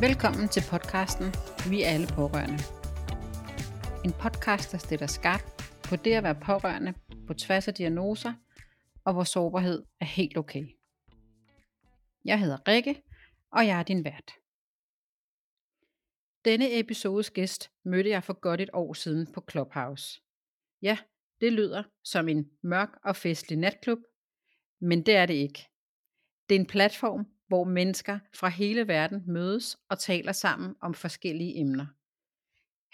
Velkommen til podcasten Vi er alle pårørende. En podcast, der stiller skarpt på det at være pårørende på tværs af diagnoser, og hvor sårbarhed er helt okay. Jeg hedder Rikke, og jeg er din vært. Denne episodes gæst mødte jeg for godt et år siden på Clubhouse. Ja, det lyder som en mørk og festlig natklub, men det er det ikke. Det er en platform, hvor mennesker fra hele verden mødes og taler sammen om forskellige emner.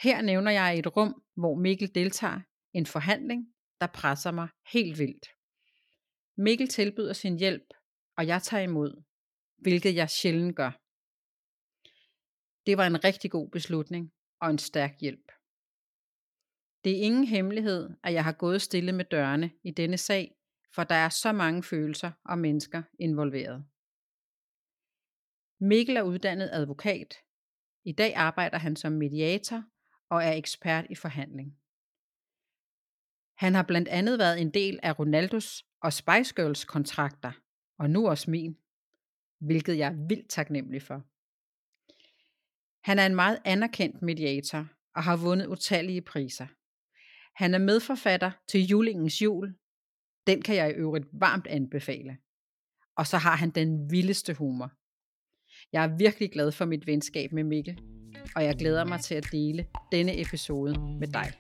Her nævner jeg et rum, hvor Mikkel deltager, en forhandling, der presser mig helt vildt. Mikkel tilbyder sin hjælp, og jeg tager imod, hvilket jeg sjældent gør. Det var en rigtig god beslutning og en stærk hjælp. Det er ingen hemmelighed, at jeg har gået stille med dørene i denne sag, for der er så mange følelser og mennesker involveret. Mikkel er uddannet advokat. I dag arbejder han som mediator og er ekspert i forhandling. Han har blandt andet været en del af Ronaldos og Spice Girls kontrakter, og nu også min, hvilket jeg er vildt taknemmelig for. Han er en meget anerkendt mediator og har vundet utallige priser. Han er medforfatter til Julingens Jul. Den kan jeg i øvrigt varmt anbefale. Og så har han den vildeste humor. Jeg er virkelig glad for mit venskab med Mikkel, og jeg glæder mig til at dele denne episode med dig.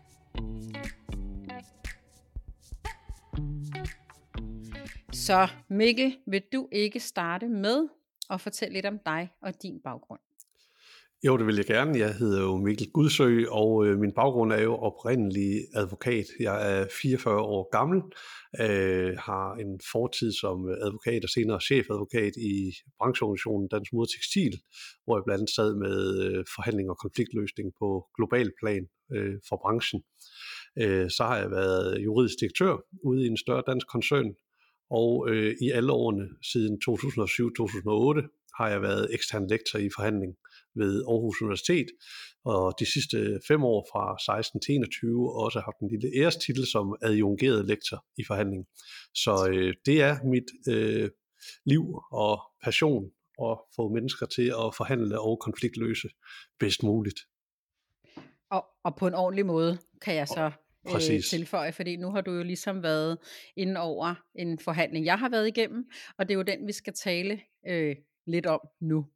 Så Mikkel, vil du ikke starte med at fortælle lidt om dig og din baggrund? Jo, det vil jeg gerne. Jeg hedder jo Mikkel Gudsø, og øh, min baggrund er jo oprindelig advokat. Jeg er 44 år gammel, øh, har en fortid som advokat og senere chefadvokat i brancheorganisationen Dansk Mod Tekstil, hvor jeg blandt andet sad med øh, forhandling og konfliktløsning på global plan øh, for branchen. Øh, så har jeg været juridisk direktør ude i en større dansk koncern, og øh, i alle årene siden 2007-2008 har jeg været ekstern lektor i forhandling ved Aarhus Universitet, og de sidste fem år fra 16 til 21 også haft en lille ærestitel som adjungeret lektor i forhandling. Så øh, det er mit øh, liv og passion at få mennesker til at forhandle og konfliktløse bedst muligt. Og, og på en ordentlig måde, kan jeg så øh, tilføje, fordi nu har du jo ligesom været inde over en forhandling, jeg har været igennem, og det er jo den, vi skal tale øh, lidt om nu.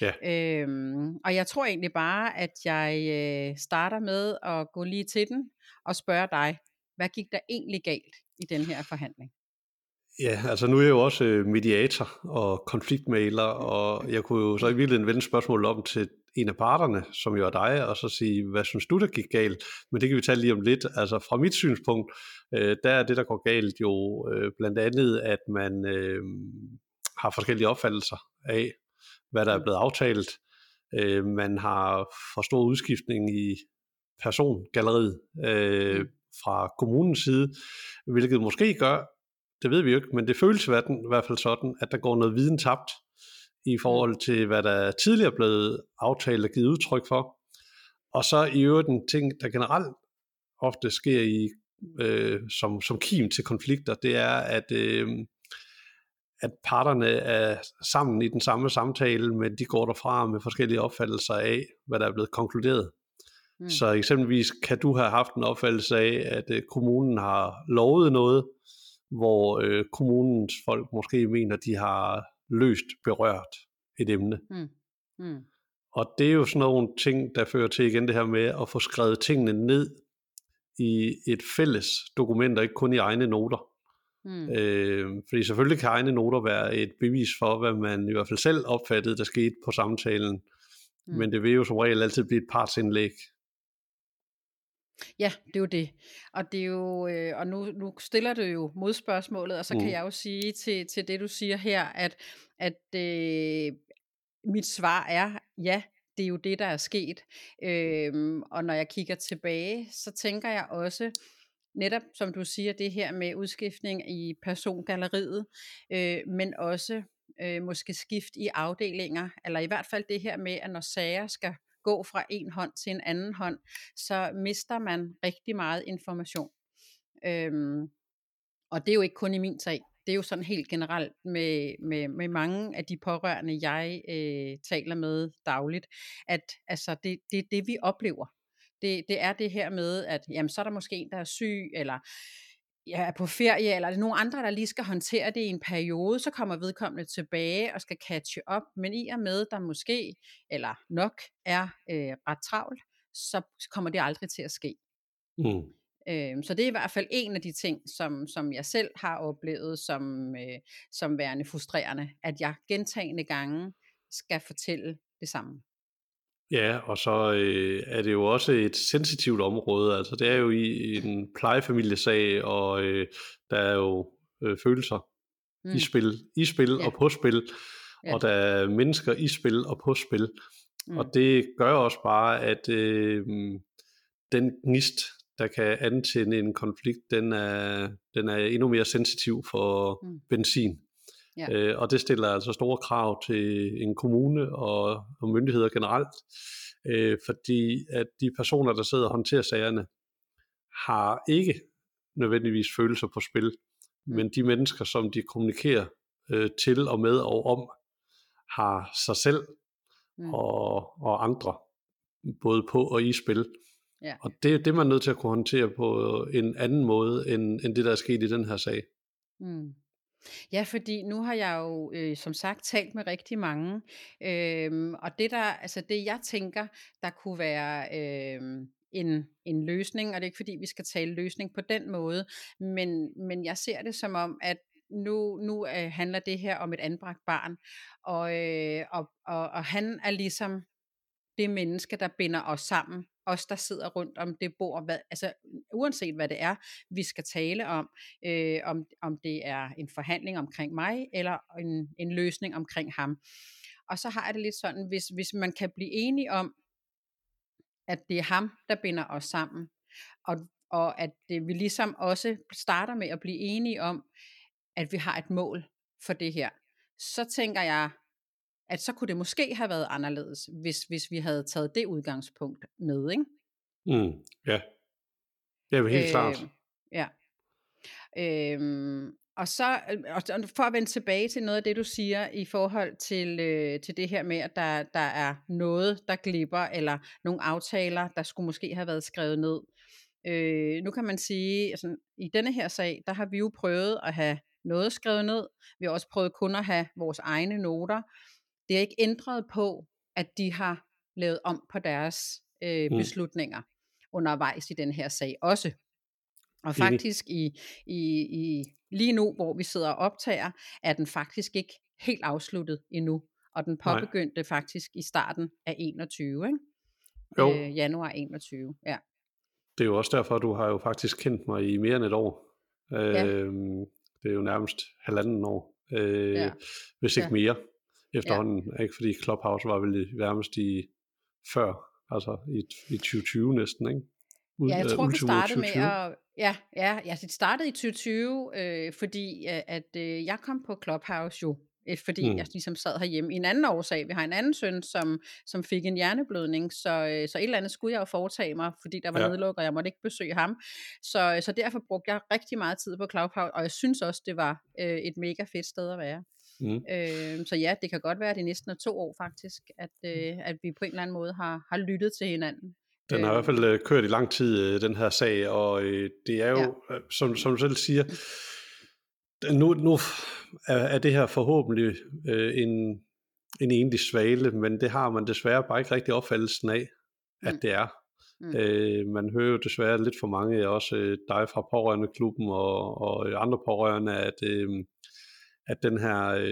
Ja. Øhm, og jeg tror egentlig bare, at jeg øh, starter med at gå lige til den og spørge dig, hvad gik der egentlig galt i den her forhandling? Ja, altså nu er jeg jo også øh, mediator og konfliktmaler, og jeg kunne jo så i virkeligheden vende spørgsmål om til en af parterne, som jo er dig, og så sige, hvad synes du, der gik galt? Men det kan vi tale lige om lidt. Altså fra mit synspunkt, øh, der er det, der går galt jo øh, blandt andet, at man øh, har forskellige opfattelser af, hvad der er mm. blevet aftalt. Øh, man har for stor udskiftning i persongalleriet øh, mm. fra kommunens side, hvilket måske gør, det ved vi jo ikke, men det føles i hvert fald sådan, at der går noget viden tabt i mm. forhold til, hvad der tidligere er blevet aftalt og givet udtryk for. Og så i øvrigt en ting, der generelt ofte sker i øh, som, som kim til konflikter, det er, at øh, at parterne er sammen i den samme samtale, men de går derfra med forskellige opfattelser af, hvad der er blevet konkluderet. Mm. Så eksempelvis kan du have haft en opfattelse af, at øh, kommunen har lovet noget, hvor øh, kommunens folk måske mener, de har løst berørt et emne. Mm. Mm. Og det er jo sådan nogle ting, der fører til igen det her med at få skrevet tingene ned i et fælles dokument, og ikke kun i egne noter. Mm. Øh, fordi selvfølgelig kan egne noter være et bevis for, hvad man i hvert fald selv opfattede, der skete på samtalen. Mm. Men det vil jo som regel altid blive et partsindlæg. Ja, det er jo det. Og det er jo, øh, og nu, nu stiller du jo modspørgsmålet, og så mm. kan jeg jo sige til, til det, du siger her, at, at øh, mit svar er, ja, det er jo det, der er sket. Øh, og når jeg kigger tilbage, så tænker jeg også, netop som du siger, det her med udskiftning i persongalleriet, øh, men også øh, måske skift i afdelinger, eller i hvert fald det her med, at når sager skal gå fra en hånd til en anden hånd, så mister man rigtig meget information. Øhm, og det er jo ikke kun i min sag, det er jo sådan helt generelt med, med, med mange af de pårørende, jeg øh, taler med dagligt, at altså, det, det det, vi oplever. Det, det er det her med, at jamen, så er der måske en, der er syg, eller ja, er på ferie, eller er det nogen andre, der lige skal håndtere det i en periode, så kommer vedkommende tilbage og skal catche op. Men i og med, der måske, eller nok, er øh, ret travlt, så kommer det aldrig til at ske. Mm. Øh, så det er i hvert fald en af de ting, som, som jeg selv har oplevet som, øh, som værende frustrerende, at jeg gentagende gange skal fortælle det samme. Ja, og så øh, er det jo også et sensitivt område. Altså det er jo i en plejefamiliesag, og øh, der er jo øh, følelser mm. i spil, i spil ja. og på spil, ja. og der er mennesker i spil og på spil. Mm. Og det gør også bare, at øh, den gnist, der kan antænde en konflikt, den er, den er endnu mere sensitiv for mm. benzin. Ja. Øh, og det stiller altså store krav til en kommune og, og myndigheder generelt, øh, fordi at de personer, der sidder og håndterer sagerne, har ikke nødvendigvis følelser på spil, mm. men de mennesker, som de kommunikerer øh, til og med og om, har sig selv mm. og, og andre både på og i spil. Ja. Og det er det, man er nødt til at kunne håndtere på en anden måde, end, end det, der er sket i den her sag. Mm. Ja, fordi nu har jeg jo øh, som sagt talt med rigtig mange, øh, og det der, altså det jeg tænker, der kunne være øh, en, en løsning, og det er ikke fordi vi skal tale løsning på den måde, men, men jeg ser det som om, at nu, nu øh, handler det her om et anbragt barn, og, øh, og, og, og han er ligesom det menneske, der binder os sammen os, der sidder rundt om det bord, hvad, altså uanset hvad det er, vi skal tale om, øh, om, om det er en forhandling omkring mig, eller en, en løsning omkring ham. Og så har jeg det lidt sådan, hvis, hvis man kan blive enige om, at det er ham, der binder os sammen, og, og at det, vi ligesom også starter med at blive enige om, at vi har et mål for det her, så tænker jeg, at så kunne det måske have været anderledes, hvis, hvis vi havde taget det udgangspunkt med, ikke? Mm, ja. Det er helt øh, klart. Ja. Øhm, og så og for at vende tilbage til noget af det, du siger i forhold til, øh, til det her med, at der, der er noget, der glipper, eller nogle aftaler, der skulle måske have været skrevet ned. Øh, nu kan man sige, altså, i denne her sag, der har vi jo prøvet at have noget skrevet ned. Vi har også prøvet kun at have vores egne noter. Det er ikke ændret på, at de har lavet om på deres øh, mm. beslutninger undervejs i den her sag også. Og faktisk i, i, i lige nu, hvor vi sidder og optager, er den faktisk ikke helt afsluttet endnu. Og den påbegyndte Nej. faktisk i starten af 21, ikke? Jo. Øh, januar 21, ja. Det er jo også derfor, du har jo faktisk kendt mig i mere end et år. Øh, ja. Øhm, det er jo nærmest halvanden år, øh, ja. hvis ikke ja. mere efterhånden. Ja. Ikke fordi Clubhouse var vel nærmest i før, altså i, i 2020 næsten, ikke? Ud, ja, jeg tror, vi startede med at... Ja, ja, ja, det startede i 2020, øh, fordi at øh, jeg kom på Clubhouse jo øh, fordi mm. jeg ligesom sad herhjemme i en anden årsag. Vi har en anden søn, som, som fik en hjerneblødning, så, øh, så et eller andet skulle jeg jo foretage mig, fordi der var ja. nedlukket, og jeg måtte ikke besøge ham. Så, så derfor brugte jeg rigtig meget tid på Clubhouse, og jeg synes også, det var øh, et mega fedt sted at være. Mm. Øh, så ja, det kan godt være, at det næsten er to år faktisk, at, øh, at vi på en eller anden måde har, har lyttet til hinanden. Den har i hvert fald øh, kørt i lang tid, øh, den her sag, og øh, det er jo, ja. som, som du selv siger, nu, nu er, er det her forhåbentlig øh, en, en egentlig svale, men det har man desværre bare ikke rigtig opfattelsen af, at mm. det er. Mm. Øh, man hører jo desværre lidt for mange, også øh, dig fra pårørende klubben og, og andre pårørende, at, øh, at den her, øh,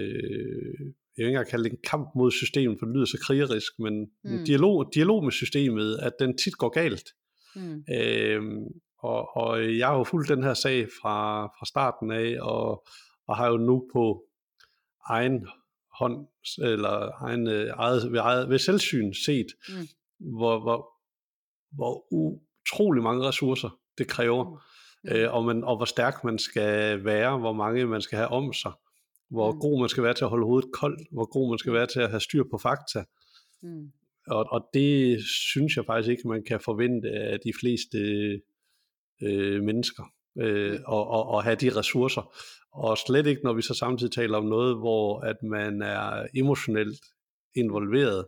jeg vil ikke engang kalde det en kamp mod systemet, for det lyder så krigerisk, men mm. dialog, dialog med systemet, at den tit går galt. Mm. Øh, og, og jeg har jo fulgt den her sag fra, fra starten af, og, og har jo nu på egen hånd, eller egen, øh, eget, ved, eget, ved selvsyn set, mm. hvor, hvor, hvor utrolig mange ressourcer det kræver, mm. øh, og, man, og hvor stærk man skal være, hvor mange man skal have om sig, hvor mm. god man skal være til at holde hovedet koldt, hvor god man skal være til at have styr på fakta. Mm. Og, og det synes jeg faktisk ikke, man kan forvente af de fleste øh, mennesker. øh, og, og, og have de ressourcer. Og slet ikke, når vi så samtidig taler om noget, hvor at man er emotionelt involveret.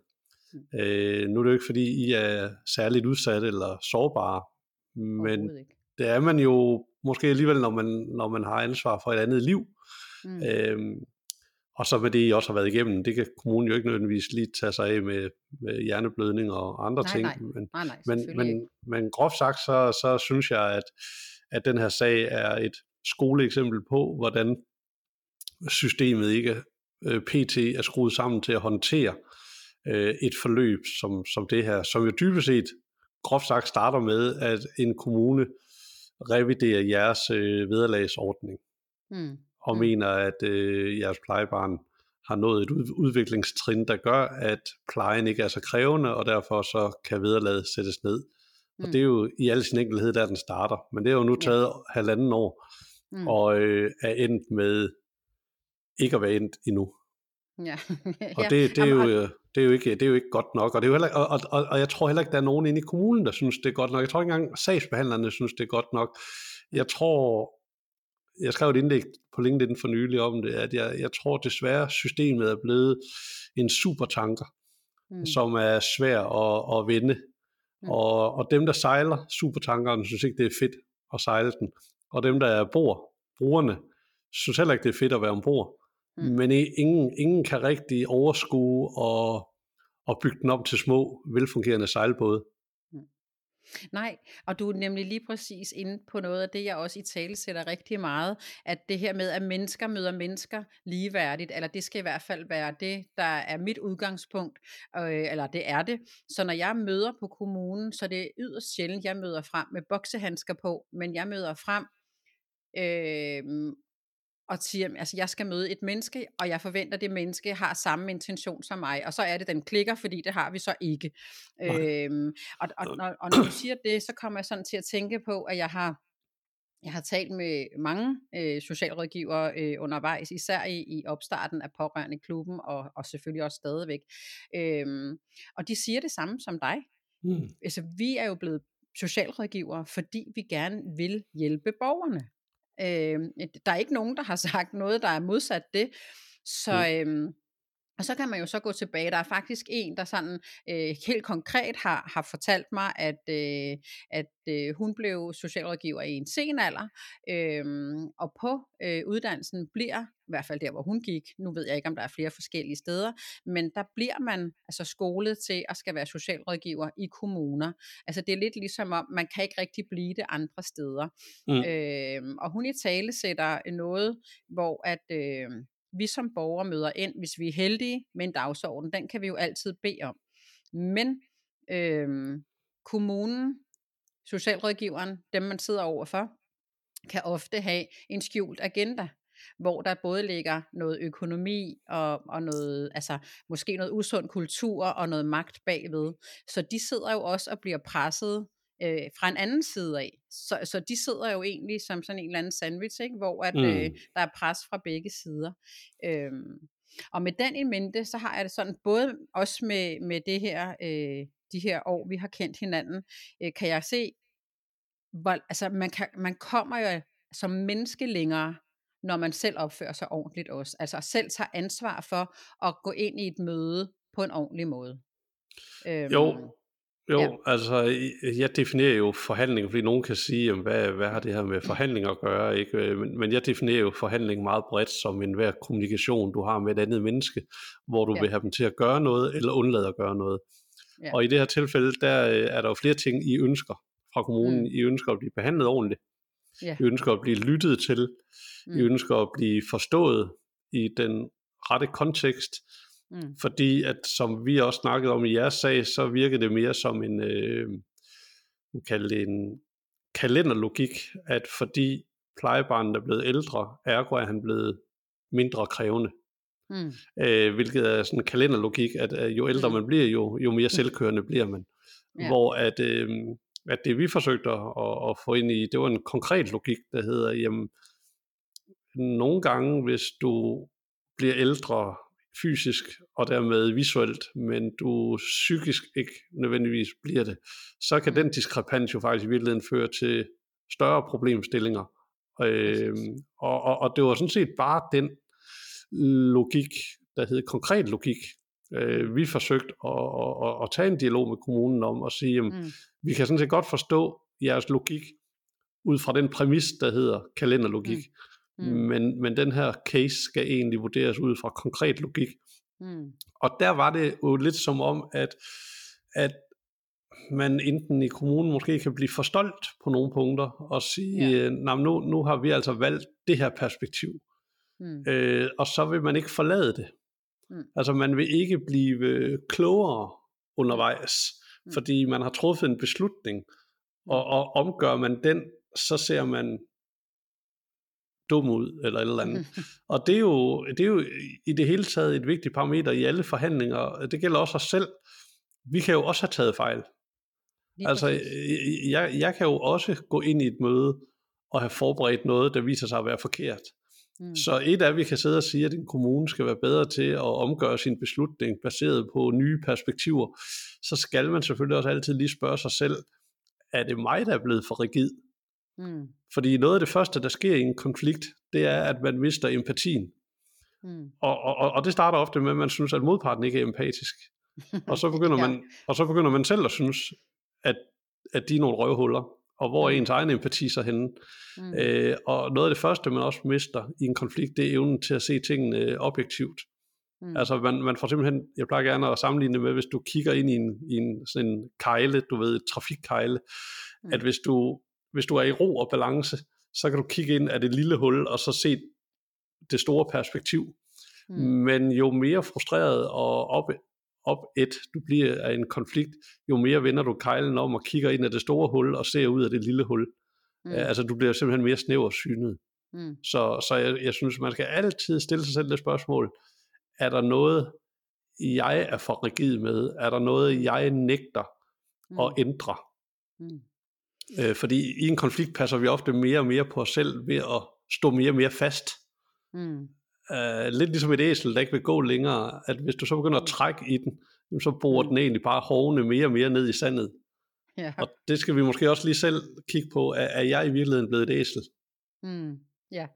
Mm. Øh, nu er det jo ikke, fordi I er særligt udsatte eller sårbare, men det er man jo måske alligevel, når man, når man har ansvar for et andet liv. Mm. Øhm, og så med det, I også har været igennem, det kan kommunen jo ikke nødvendigvis lige tage sig af med, med hjerneblødning og andre nej, ting. Nej. Men, nej, nej, men, men, men groft sagt, så, så synes jeg, at, at den her sag er et skoleeksempel på, hvordan systemet ikke øh, pt. er skruet sammen til at håndtere øh, et forløb som, som det her, som jo dybest set groft sagt starter med, at en kommune reviderer jeres øh, vederlagsordning, mm. Og mm. mener, at øh, jeres plejebarn har nået et udviklingstrin, der gør, at plejen ikke er så krævende, og derfor så kan vederlaget sættes ned. Mm. Og det er jo i al sin enkelhed, der den starter. Men det er jo nu taget ja. halvanden år, mm. og øh, er endt med ikke at være endt endnu. Ja. og det, det, er jo, øh, det, er jo ikke, det er jo ikke godt nok, og, det er jo heller, og, og, og jeg tror heller ikke, der er nogen inde i kommunen, der synes, det er godt nok. Jeg tror ikke engang, sagsbehandlerne synes, det er godt nok. Jeg tror, jeg skrev et indlæg på LinkedIn for nylig om det, at jeg, jeg tror desværre, systemet er blevet en supertanker, mm. som er svær at, at vende. Mm. Og, og dem, der sejler supertankeren, synes ikke, det er fedt at sejle den. Og dem, der er bor, brugerne, synes heller ikke, det er fedt at være ombord. Mm. Men ingen, ingen kan rigtig overskue og, og bygge den op til små, velfungerende sejlbåde. Nej, og du er nemlig lige præcis inde på noget af det, jeg også i tale sætter rigtig meget, at det her med, at mennesker møder mennesker ligeværdigt, eller det skal i hvert fald være det, der er mit udgangspunkt, øh, eller det er det. Så når jeg møder på kommunen, så det er yderst sjældent, jeg møder frem med boksehandsker på, men jeg møder frem øh, og siger, altså jeg skal møde et menneske, og jeg forventer, at det menneske har samme intention som mig, og så er det, den klikker, fordi det har vi så ikke. Øhm, og, og, og, og når du siger det, så kommer jeg sådan til at tænke på, at jeg har jeg har talt med mange øh, socialrådgivere øh, undervejs, især i, i opstarten af pårørende i klubben, og, og selvfølgelig også stadigvæk. Øhm, og de siger det samme som dig. Mm. Altså, vi er jo blevet socialrådgivere, fordi vi gerne vil hjælpe borgerne. Øh, der er ikke nogen, der har sagt noget, der er modsat det. Så, øh, og så kan man jo så gå tilbage. Der er faktisk en, der sådan øh, helt konkret har, har fortalt mig, at, øh, at øh, hun blev socialrådgiver i en sen alder, øh, og på øh, uddannelsen bliver, i hvert fald der, hvor hun gik, nu ved jeg ikke, om der er flere forskellige steder, men der bliver man altså skolet til at skal være socialrådgiver i kommuner. Altså det er lidt ligesom om, man kan ikke rigtig blive det andre steder. Mm. Øh, og hun i tale sætter noget, hvor at... Øh, vi som borgere møder ind, hvis vi er heldige med en dagsorden, den kan vi jo altid bede om. Men øh, kommunen, socialrådgiveren, dem man sidder overfor, kan ofte have en skjult agenda, hvor der både ligger noget økonomi og, og noget, altså måske noget usund kultur og noget magt bagved. Så de sidder jo også og bliver presset øh, fra en anden side af. Så, så de sidder jo egentlig som sådan en eller anden sandwich, ikke? hvor at, mm. øh, der er pres fra begge sider. Øhm, og med den i mente, så har jeg det sådan, både også med, med det her, øh, de her år, vi har kendt hinanden, øh, kan jeg se, hvor, altså man, kan, man kommer jo som menneske længere, når man selv opfører sig ordentligt også. Altså selv tager ansvar for at gå ind i et møde på en ordentlig måde. Øhm, jo, jo, ja. altså jeg definerer jo forhandling, fordi nogen kan sige, jamen, hvad, hvad har det her med forhandling at gøre, ikke? Øh, men, men jeg definerer jo forhandling meget bredt som en hver kommunikation, du har med et andet menneske, hvor du ja. vil have dem til at gøre noget, eller undlade at gøre noget. Ja. Og i det her tilfælde, der øh, er der jo flere ting, I ønsker fra kommunen. Mm. I ønsker at blive behandlet ordentligt. Ja. I ønsker at blive lyttet til. Mm. I ønsker at blive forstået i den rette kontekst. Mm. Fordi at som vi også snakkede om i jeres sag, så virker det mere som en, øh, kalde det en kalenderlogik, at fordi plejebarnet er blevet ældre, ergo er han blevet mindre krævende. Mm. Øh, hvilket er sådan en kalenderlogik, at øh, jo ældre mm. man bliver, jo, jo mere selvkørende bliver man. Ja. Hvor at, øh, at det vi forsøgte at, at, få ind i, det var en konkret logik, der hedder, jamen, nogle gange, hvis du bliver ældre fysisk og dermed visuelt, men du psykisk ikke nødvendigvis bliver det, så kan den diskrepans jo faktisk i virkeligheden føre til større problemstillinger, Øh, og, og, og det var sådan set bare den logik, der hed konkret logik. Øh, vi forsøgte at, at, at, at tage en dialog med kommunen om at sige, jamen, mm. vi kan sådan set godt forstå jeres logik ud fra den præmis, der hedder kalenderlogik. Mm. Mm. Men, men den her case skal egentlig vurderes ud fra konkret logik. Mm. Og der var det jo lidt som om, at, at man enten i kommunen måske kan blive for stolt på nogle punkter og sige, ja. Nu, nu har vi altså valgt det her perspektiv. Mm. Øh, og så vil man ikke forlade det. Mm. Altså man vil ikke blive klogere undervejs, mm. fordi man har truffet en beslutning, og, og omgør man den, så ser man dum ud, eller et eller andet. og det er, jo, det er jo i det hele taget et vigtigt parameter i alle forhandlinger. Det gælder også os selv. Vi kan jo også have taget fejl. Lige altså, jeg, jeg kan jo også gå ind i et møde og have forberedt noget, der viser sig at være forkert. Mm. Så et af, at vi kan sidde og sige, at en kommune skal være bedre til at omgøre sin beslutning baseret på nye perspektiver, så skal man selvfølgelig også altid lige spørge sig selv, er det mig, der er blevet for rigid? Mm. Fordi noget af det første, der sker i en konflikt, det er, at man mister empatien. Mm. Og, og, og det starter ofte med, at man synes, at modparten ikke er empatisk. Og så begynder, ja. man, og så begynder man selv at synes, at, at de er nogle røvhuller, og hvor er mm. ens egen empati så henne. Mm. Øh, og noget af det første, man også mister i en konflikt, det er evnen til at se tingene objektivt. Mm. Altså man, man får simpelthen, jeg plejer gerne at sammenligne det med, hvis du kigger ind i en, i en sådan en kejle, du ved, et trafikkejle, mm. at hvis du, hvis du er i ro og balance, så kan du kigge ind af det lille hul, og så se det store perspektiv. Mm. Men jo mere frustreret og op, op et du bliver af en konflikt, jo mere vender du kejlen om og kigger ind af det store hul og ser ud af det lille hul. Mm. Altså du bliver simpelthen mere snæver synet. Mm. Så, så jeg, jeg synes, man skal altid stille sig selv det spørgsmål, er der noget, jeg er for rigid med? Er der noget, jeg nægter mm. at ændre? Mm. Øh, fordi i en konflikt passer vi ofte mere og mere på os selv ved at stå mere og mere fast. Mm. Uh, lidt ligesom et æsel, der ikke vil gå længere, at hvis du så begynder at trække i den, så borer mm. den egentlig bare hovene mere og mere ned i sandet. Ja. Og det skal vi måske også lige selv kigge på, er, er jeg i virkeligheden blevet et æsel? Mm. Ja.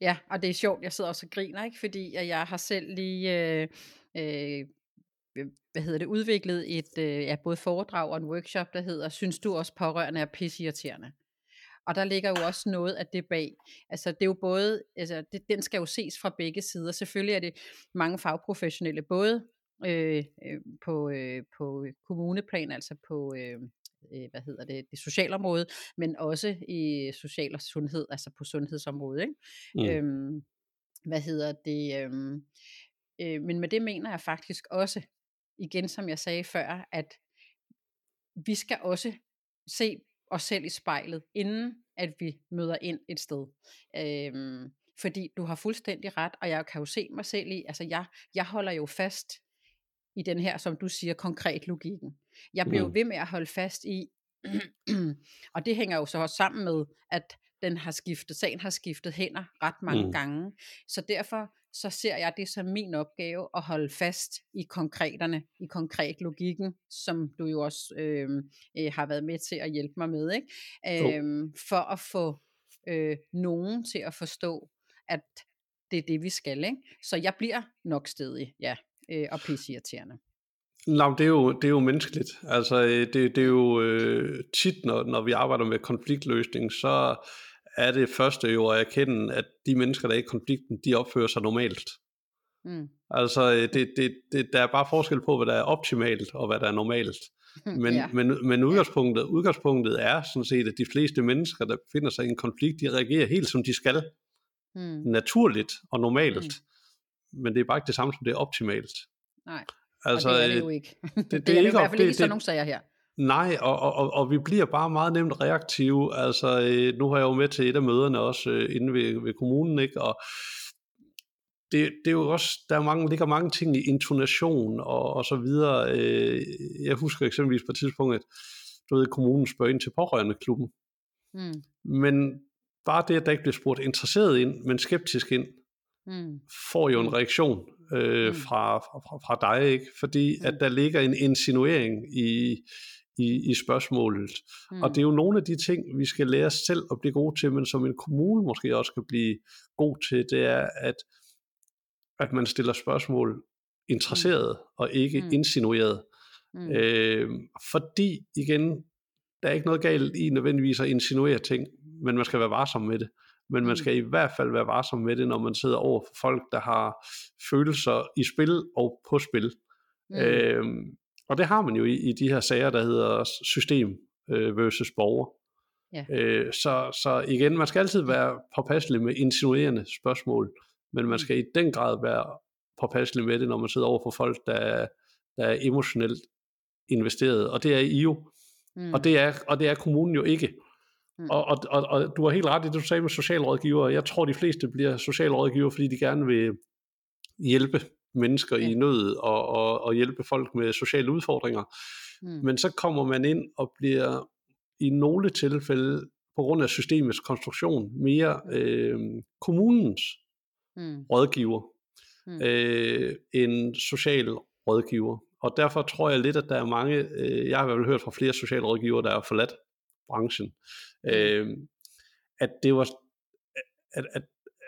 ja, og det er sjovt, jeg sidder også og griner, ikke? fordi jeg har selv lige øh, øh, hvad hedder det, udviklet et øh, ja, både foredrag og en workshop, der hedder, synes du også pårørende er pisseirriterende? Og der ligger jo også noget af det bag. Altså det er jo både, altså det, den skal jo ses fra begge sider. Selvfølgelig er det mange fagprofessionelle, både øh, øh, på, øh, på kommuneplan, altså på, øh, øh, hvad hedder det, det socialområde, men også i social og sundhed, altså på sundhedsområdet. Ikke? Mm. Øhm, hvad hedder det? Øhm, øh, men med det mener jeg faktisk også, igen som jeg sagde før, at vi skal også se os selv i spejlet, inden at vi møder ind et sted. Øhm, fordi du har fuldstændig ret, og jeg kan jo se mig selv i, altså jeg, jeg holder jo fast i den her, som du siger, konkret logikken. Jeg bliver mm. ved med at holde fast i, og det hænger jo så også sammen med, at den har skiftet, sagen har skiftet hænder ret mange mm. gange. Så derfor så ser jeg det som min opgave at holde fast i konkreterne, i konkret logikken, som du jo også øh, øh, har været med til at hjælpe mig med, ikke? Øh, for at få øh, nogen til at forstå, at det er det, vi skal. Ikke? Så jeg bliver nok stedig, ja, øh, og pisseirriterende. Nå, det er jo, det er jo menneskeligt. Altså, øh, det, det er jo øh, tit, når, når vi arbejder med konfliktløsning, så er det første jo at erkende, at de mennesker, der er i konflikten, de opfører sig normalt. Mm. Altså, øh, det, det, det, der er bare forskel på, hvad der er optimalt, og hvad der er normalt. Men, ja. men, men udgangspunktet, udgangspunktet er sådan set, at de fleste mennesker, der befinder sig i en konflikt, de reagerer helt som de skal. Mm. Naturligt og normalt. Mm. Men det er bare ikke det samme som det er optimalt. Nej, altså, og det er det jo ikke. Det, det, det er, det er i hvert fald ikke sådan nogle sager her. Nej, og, og, og vi bliver bare meget nemt reaktive. Altså, øh, nu har jeg jo med til et af møderne også øh, inde ved, ved kommunen, ikke? og det, det er jo også, der er mange, ligger mange ting i intonation og, og så videre. Øh, jeg husker eksempelvis på et tidspunkt, at du ved, kommunen spørger ind til pårørende klubben. Mm. Men bare det, at der ikke bliver spurgt interesseret ind, men skeptisk ind, mm. får jo en reaktion øh, mm. fra, fra, fra dig, ikke? fordi mm. at der ligger en insinuering i, i i, spørgsmålet. Mm. Og det er jo nogle af de ting, vi skal lære selv at blive gode til, men som en kommune måske også skal blive god til, det er, at, at man stiller spørgsmål interesseret mm. og ikke mm. insinueret. Mm. Øh, fordi igen, der er ikke noget galt i nødvendigvis at insinuere ting, men man skal være varsom med det. Men man mm. skal i hvert fald være varsom med det, når man sidder over for folk, der har følelser i spil og på spil. Mm. Øh, og det har man jo i, i de her sager, der hedder system øh, versus borger. Ja. Øh, så, så igen, man skal altid være påpasselig med insinuerende spørgsmål, men man mm. skal i den grad være påpasselig med det, når man sidder over for folk, der, der er emotionelt investeret, og det er I jo. Mm. Og, det er, og det er kommunen jo ikke. Mm. Og, og, og, og du har helt ret i det, du sagde med socialrådgiver. Jeg tror, de fleste bliver socialrådgiver, fordi de gerne vil hjælpe mennesker ja. i nød og, og, og hjælpe folk med sociale udfordringer. Mm. Men så kommer man ind og bliver i nogle tilfælde, på grund af systemets konstruktion, mere øh, kommunens mm. rådgiver mm. øh, end social rådgiver. Og derfor tror jeg lidt, at der er mange, øh, jeg har i hvert fald hørt fra flere socialrådgivere, der er forladt branchen, mm. øh, at det var, at, at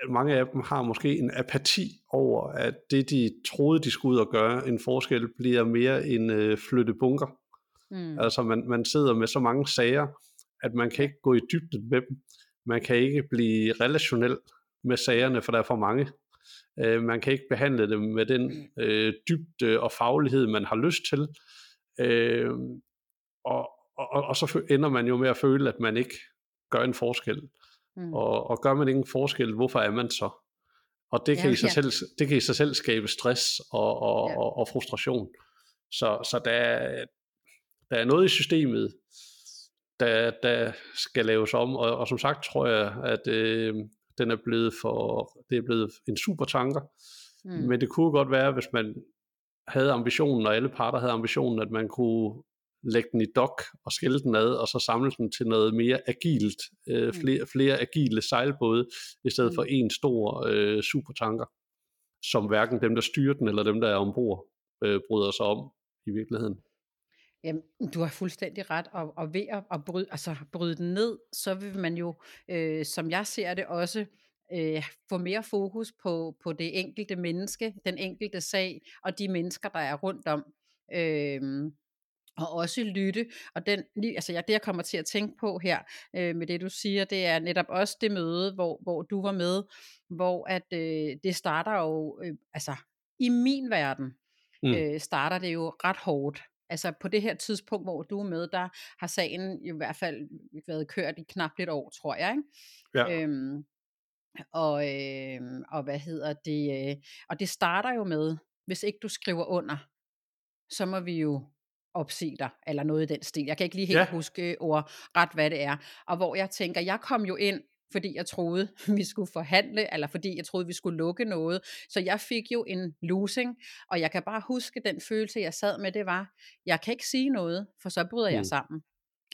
mange af dem har måske en apati over, at det de troede, de skulle ud og gøre en forskel, bliver mere en øh, flytte bunker. Mm. Altså man, man sidder med så mange sager, at man kan ikke gå i dybden med dem. Man kan ikke blive relationel med sagerne, for der er for mange. Øh, man kan ikke behandle dem med den øh, dybde og faglighed, man har lyst til. Øh, og, og, og så ender man jo med at føle, at man ikke gør en forskel. Mm. Og, og gør man ikke en forskel, hvorfor er man så? Og det kan, ja, i, sig ja. selv, det kan i sig selv skabe stress og, og, ja. og, og frustration. Så, så der, er, der er noget i systemet, der, der skal laves om, og, og som sagt tror jeg, at øh, den er blevet for, det er blevet en super tanker. Mm. Men det kunne godt være, hvis man havde ambitionen, og alle parter havde ambitionen, at man kunne lægge den i dok og skille den ad, og så samle den til noget mere agilt, øh, mm. flere, flere agile sejlbåde, i stedet mm. for en stor øh, supertanker, som hverken dem, der styrer den, eller dem, der er ombord, øh, bryder sig om i virkeligheden. Jamen, du har fuldstændig ret, og, og ved at, at bryde, altså, bryde den ned, så vil man jo, øh, som jeg ser det også, øh, få mere fokus på, på det enkelte menneske, den enkelte sag, og de mennesker, der er rundt om. Øh, og også lytte. Og den, altså jeg, det jeg kommer til at tænke på her øh, med det du siger, det er netop også det møde, hvor, hvor du var med, hvor at øh, det starter jo, øh, altså i min verden, mm. øh, starter det jo ret hårdt. Altså på det her tidspunkt, hvor du er med, der har sagen i hvert fald været kørt i knap lidt år, tror jeg. Ikke? Ja. Øhm, og, øh, og hvad hedder det? Øh, og det starter jo med, hvis ikke du skriver under, så må vi jo opsige dig, eller noget i den stil. Jeg kan ikke lige helt ja. huske ord ret, hvad det er. Og hvor jeg tænker, jeg kom jo ind, fordi jeg troede, vi skulle forhandle, eller fordi jeg troede, vi skulle lukke noget. Så jeg fik jo en losing, og jeg kan bare huske den følelse, jeg sad med, det var, jeg kan ikke sige noget, for så bryder mm. jeg sammen.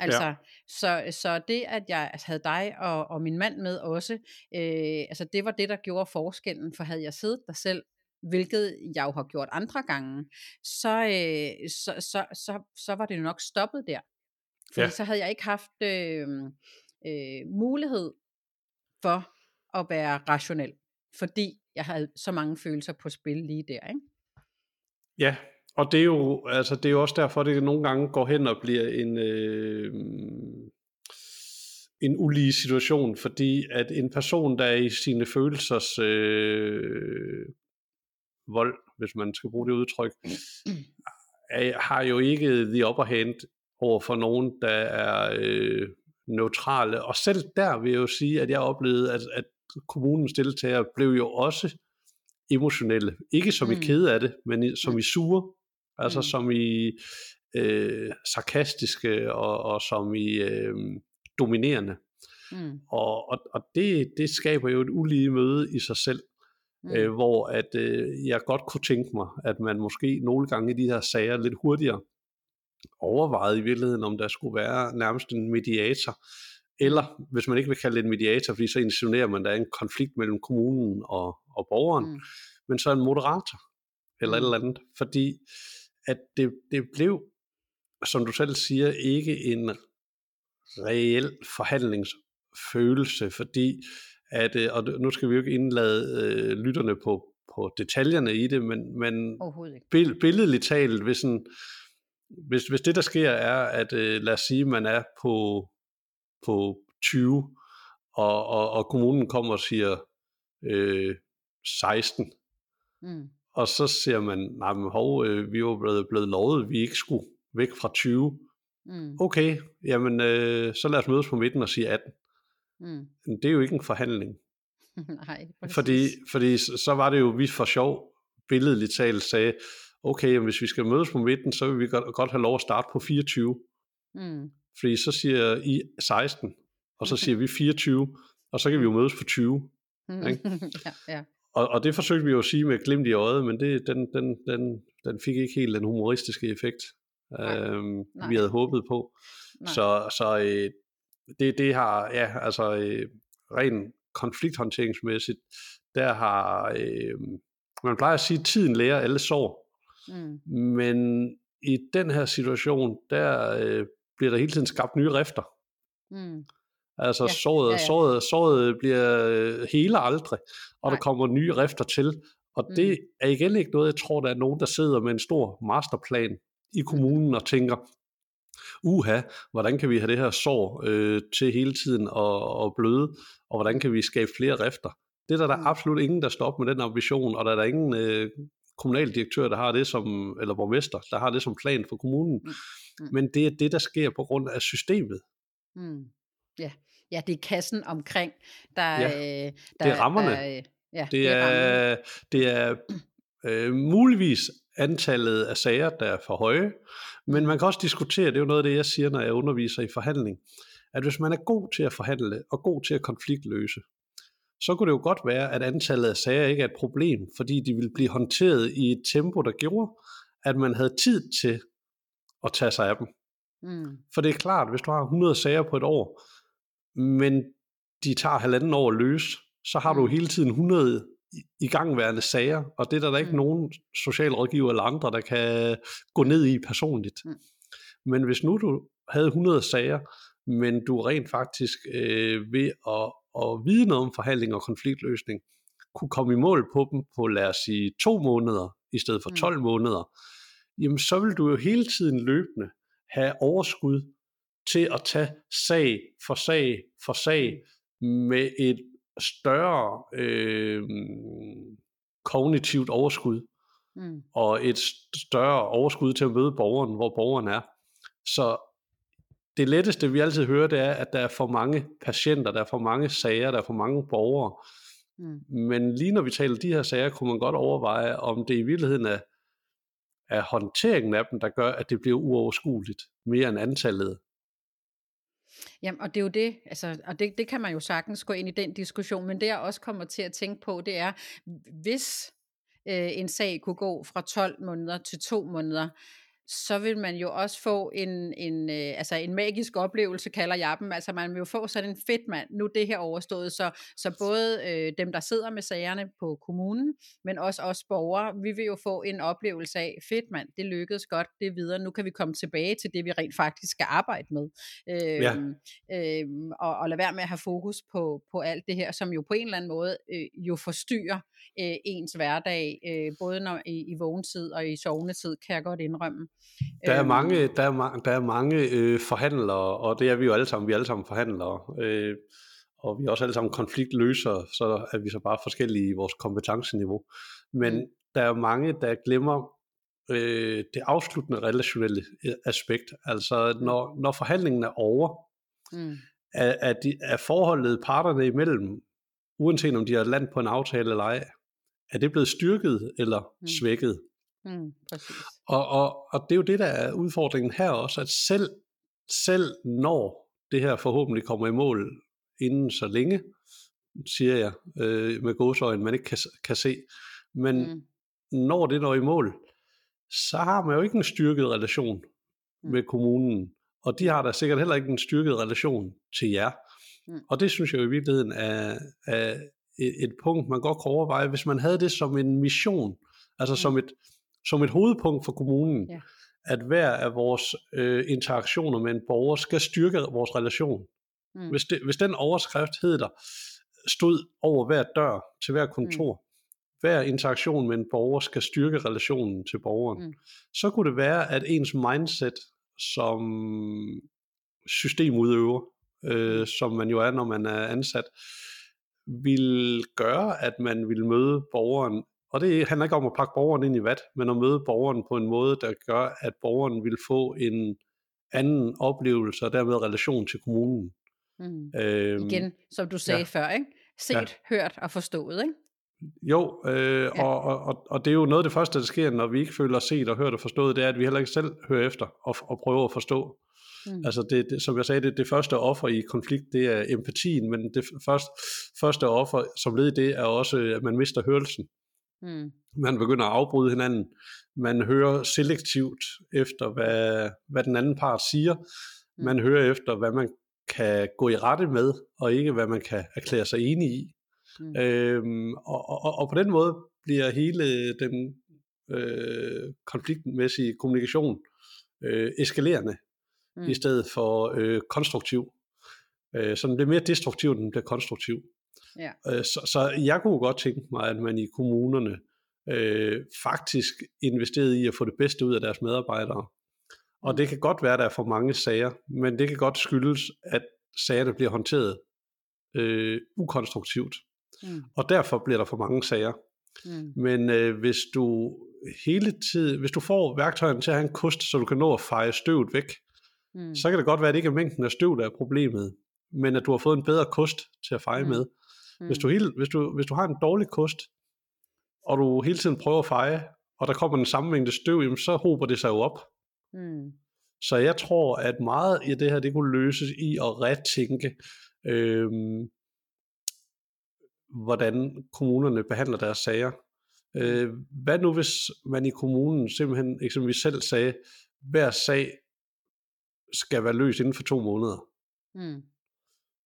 Altså, ja. så, så det, at jeg havde dig og, og min mand med også, øh, altså det var det, der gjorde forskellen, for havde jeg siddet der selv, hvilket jeg jo har gjort andre gange, så, øh, så, så, så, så var det nok stoppet der. Fordi ja. så havde jeg ikke haft øh, øh, mulighed for at være rationel, fordi jeg havde så mange følelser på spil lige der. Ikke? Ja, og det er jo, altså, det er jo også derfor, det nogle gange går hen og bliver en, øh, en ulige situation, fordi at en person, der er i sine følelsers øh, vold, hvis man skal bruge det udtryk, er, har jo ikke the upper hand over for nogen, der er øh, neutrale. Og selv der vil jeg jo sige, at jeg oplevede, at, at kommunens deltagere blev jo også emotionelle. Ikke som mm. i kede af det, men som i sure. Altså mm. som i øh, sarkastiske og, og som i øh, dominerende. Mm. Og, og, og det, det skaber jo et ulige møde i sig selv mm. øh, hvor at øh, jeg godt kunne tænke mig, at man måske nogle gange i de her sager lidt hurtigere overvejede i virkeligheden, om der skulle være nærmest en mediator, eller hvis man ikke vil kalde det en mediator, fordi så insinuerer man, at der er en konflikt mellem kommunen og, og borgeren, mm. men så en moderator, eller mm. et eller andet, fordi at det, det blev som du selv siger, ikke en reel forhandlingsfølelse, fordi at, øh, og nu skal vi jo ikke indlade øh, lytterne på, på detaljerne i det, men, men bill, billedligt talt, hvis, en, hvis, hvis det der sker er, at øh, lad os sige, man er på, på 20, og, og, og kommunen kommer og siger øh, 16, mm. og så siger man, nej, men hov, øh, vi var blevet, blevet lovet, vi ikke skulle væk fra 20. Mm. Okay, jamen øh, så lad os mødes på midten og sige 18. Mm. Det er jo ikke en forhandling. Nej, fordi, fordi så var det jo, vi for sjov billedligt talt sagde, okay, hvis vi skal mødes på midten, så vil vi godt, godt have lov at starte på 24. Mm. Fordi så siger I 16, og så siger vi 24, og så kan vi jo mødes på 20. Mm. Ikke? ja, ja. Og, og det forsøgte vi jo at sige med glimt i øjet, men det, den, den, den, den fik ikke helt den humoristiske effekt, Nej. Øhm, Nej. vi havde håbet på. Nej. Så, så øh, det, det har, ja, altså øh, rent konflikthåndteringsmæssigt, der har, øh, man plejer at sige, at tiden lærer alle sår. Mm. Men i den her situation, der øh, bliver der hele tiden skabt nye rifter. Mm. Altså ja, såret, ja, ja. Såret, såret bliver øh, hele aldrig, og Nej. der kommer nye rifter til. Og mm. det er igen ikke noget, jeg tror, der er nogen, der sidder med en stor masterplan i kommunen mm. og tænker, uha, hvordan kan vi have det her sår øh, til hele tiden at, at bløde, og hvordan kan vi skabe flere rifter? Det er der, der mm. absolut ingen, der står med den ambition, og der er der ingen øh, kommunaldirektør, der har det som, eller borgmester, der har det som plan for kommunen. Mm. Mm. Men det er det, der sker på grund af systemet. Mm. Ja. ja, det er kassen omkring, der, ja, øh, der det er rammerne. Der, øh, ja, det, det er, er det er øh, muligvis antallet af sager, der er for høje, men man kan også diskutere, det er jo noget af det, jeg siger, når jeg underviser i forhandling, at hvis man er god til at forhandle og god til at konfliktløse, så kunne det jo godt være, at antallet af sager ikke er et problem, fordi de ville blive håndteret i et tempo, der gjorde, at man havde tid til at tage sig af dem. Mm. For det er klart, hvis du har 100 sager på et år, men de tager halvanden år at løse, så har du mm. hele tiden 100 igangværende sager, og det er der, der ikke mm. nogen socialrådgiver eller andre, der kan gå ned i personligt. Mm. Men hvis nu du havde 100 sager, men du rent faktisk øh, ved at, at vide noget om forhandling og konfliktløsning, kunne komme i mål på dem på, lad os sige, to måneder, i stedet for 12 mm. måneder, jamen så vil du jo hele tiden løbende have overskud til at tage sag for sag for sag mm. med et større øh, kognitivt overskud, mm. og et større overskud til at møde borgeren, hvor borgeren er. Så det letteste, vi altid hører, det er, at der er for mange patienter, der er for mange sager, der er for mange borgere. Mm. Men lige når vi taler de her sager, kunne man godt overveje, om det i virkeligheden er, er håndteringen af dem, der gør, at det bliver uoverskueligt, mere end antallet Jamen, og det er jo det, altså, og det, det kan man jo sagtens gå ind i den diskussion, men det jeg også kommer til at tænke på, det er, hvis øh, en sag kunne gå fra 12 måneder til 2 måneder, så vil man jo også få en, en, øh, altså en magisk oplevelse, kalder jeg dem. Altså man vil jo få sådan en fedt mand, nu det her overstået, så, så både øh, dem, der sidder med sagerne på kommunen, men også os borgere, vi vil jo få en oplevelse af, fedt mand, det lykkedes godt, det er videre, nu kan vi komme tilbage til det, vi rent faktisk skal arbejde med. Øh, ja. øh, og, og lade være med at have fokus på, på alt det her, som jo på en eller anden måde øh, jo forstyrrer øh, ens hverdag, øh, både når i, i vågentid og i sovnetid, kan jeg godt indrømme. Der er øhm. mange, der er, ma- der er mange øh, forhandlere, og det er vi jo alle sammen, vi er alle sammen forhandlere, øh, og vi er også alle sammen konfliktløsere, så er vi så bare forskellige i vores kompetenceniveau. Men mm. der er mange, der glemmer øh, det afsluttende relationelle øh, aspekt. Altså mm. når, når forhandlingen er over, mm. er, er, de, er forholdet parterne imellem, uanset om de har land på en aftale eller ej, er det blevet styrket eller mm. svækket? Mm, Og, og, og det er jo det, der er udfordringen her også, at selv, selv når det her forhåbentlig kommer i mål inden så længe, siger jeg øh, med godsøjne, man ikke kan, kan se, men mm. når det når i mål, så har man jo ikke en styrket relation mm. med kommunen, og de har da sikkert heller ikke en styrket relation til jer. Mm. Og det synes jeg jo i virkeligheden er, er et, et punkt, man godt kan overveje, hvis man havde det som en mission, altså mm. som, et, som et hovedpunkt for kommunen, ja. at hver af vores øh, interaktioner med en borger skal styrke vores relation. Mm. Hvis, det, hvis den overskrift hedder, stod over hver dør til hver kontor, mm. hver interaktion med en borger skal styrke relationen til borgeren, mm. så kunne det være, at ens mindset som systemudøver, øh, mm. som man jo er, når man er ansat, vil gøre, at man vil møde borgeren og det handler ikke om at pakke borgeren ind i vat, men at møde borgeren på en måde, der gør, at borgeren vil få en anden oplevelse og dermed relation til kommunen. Mm. Øhm, Igen, som du sagde ja. før, ikke? set, ja. hørt og forstået, ikke? Jo, øh, ja. og, og, og det er jo noget af det første, der sker, når vi ikke føler set og hørt og forstået, det er, at vi heller ikke selv hører efter og, og prøver at forstå. Mm. Altså det, det, som jeg sagde, det, det første offer i konflikt, det er empatien, men det første, første offer som led i det er også, at man mister hørelsen. Mm. Man begynder at afbryde hinanden. Man hører selektivt efter, hvad, hvad den anden part siger. Mm. Man hører efter, hvad man kan gå i rette med, og ikke hvad man kan erklære sig enig i. Mm. Øhm, og, og, og på den måde bliver hele den øh, konfliktmæssige kommunikation øh, eskalerende, mm. i stedet for øh, konstruktiv. Øh, så den bliver mere destruktiv, end den bliver konstruktiv. Ja. Øh, så, så jeg kunne godt tænke mig, at man i kommunerne øh, faktisk investerede i at få det bedste ud af deres medarbejdere. Og det kan godt være, at der er for mange sager, men det kan godt skyldes, at sagerne bliver håndteret øh, ukonstruktivt. Mm. Og derfor bliver der for mange sager. Mm. Men øh, hvis du hele tiden, hvis du får værktøjerne til at have en kost, så du kan nå at feje støvet væk, mm. så kan det godt være, at det ikke er mængden af støv, der er problemet, men at du har fået en bedre kost til at feje mm. med. Mm. Hvis, du hele, hvis, du, hvis du har en dårlig kost, og du hele tiden prøver at feje, og der kommer den samme mængde støv, jamen, så hober det sig jo op. Mm. Så jeg tror, at meget i det her, det kunne løses i at retænke, øhm, hvordan kommunerne behandler deres sager. Øh, hvad nu hvis man i kommunen simpelthen eksempelvis selv sagde, hver sag skal være løst inden for to måneder. Mm.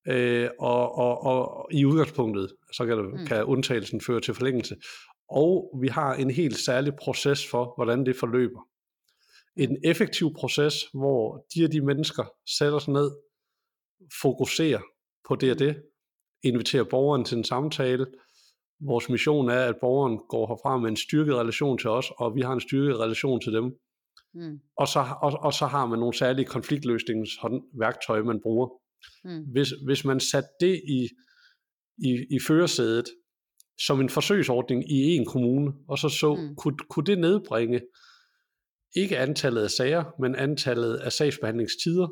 Øh, og, og, og i udgangspunktet, så kan, det, mm. kan undtagelsen føre til forlængelse. Og vi har en helt særlig proces for, hvordan det forløber. En effektiv proces, hvor de og de mennesker sætter sig ned, fokuserer på det og det, inviterer borgeren til en samtale. Vores mission er, at borgeren går herfra med en styrket relation til os, og vi har en styrket relation til dem. Mm. Og, så, og, og så har man nogle særlige konfliktløsningsværktøjer, man bruger. Mm. Hvis, hvis man satte det i, i, i førersædet som en forsøgsordning i en kommune, og så så, mm. kunne, kunne det nedbringe ikke antallet af sager, men antallet af sagsbehandlingstider.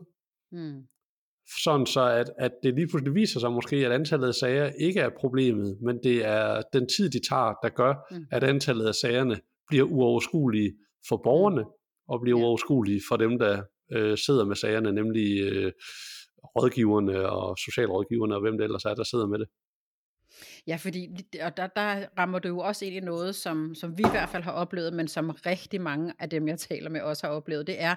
Mm. Sådan så, at, at det lige pludselig viser sig måske, at antallet af sager ikke er problemet, men det er den tid, de tager, der gør, mm. at antallet af sagerne bliver uoverskuelige for borgerne, og bliver ja. uoverskuelige for dem, der øh, sidder med sagerne, nemlig øh, rådgiverne og socialrådgiverne og hvem det ellers er, der sidder med det. Ja, fordi og der, der rammer du jo også ind i noget, som, som vi i hvert fald har oplevet, men som rigtig mange af dem, jeg taler med, også har oplevet, det er,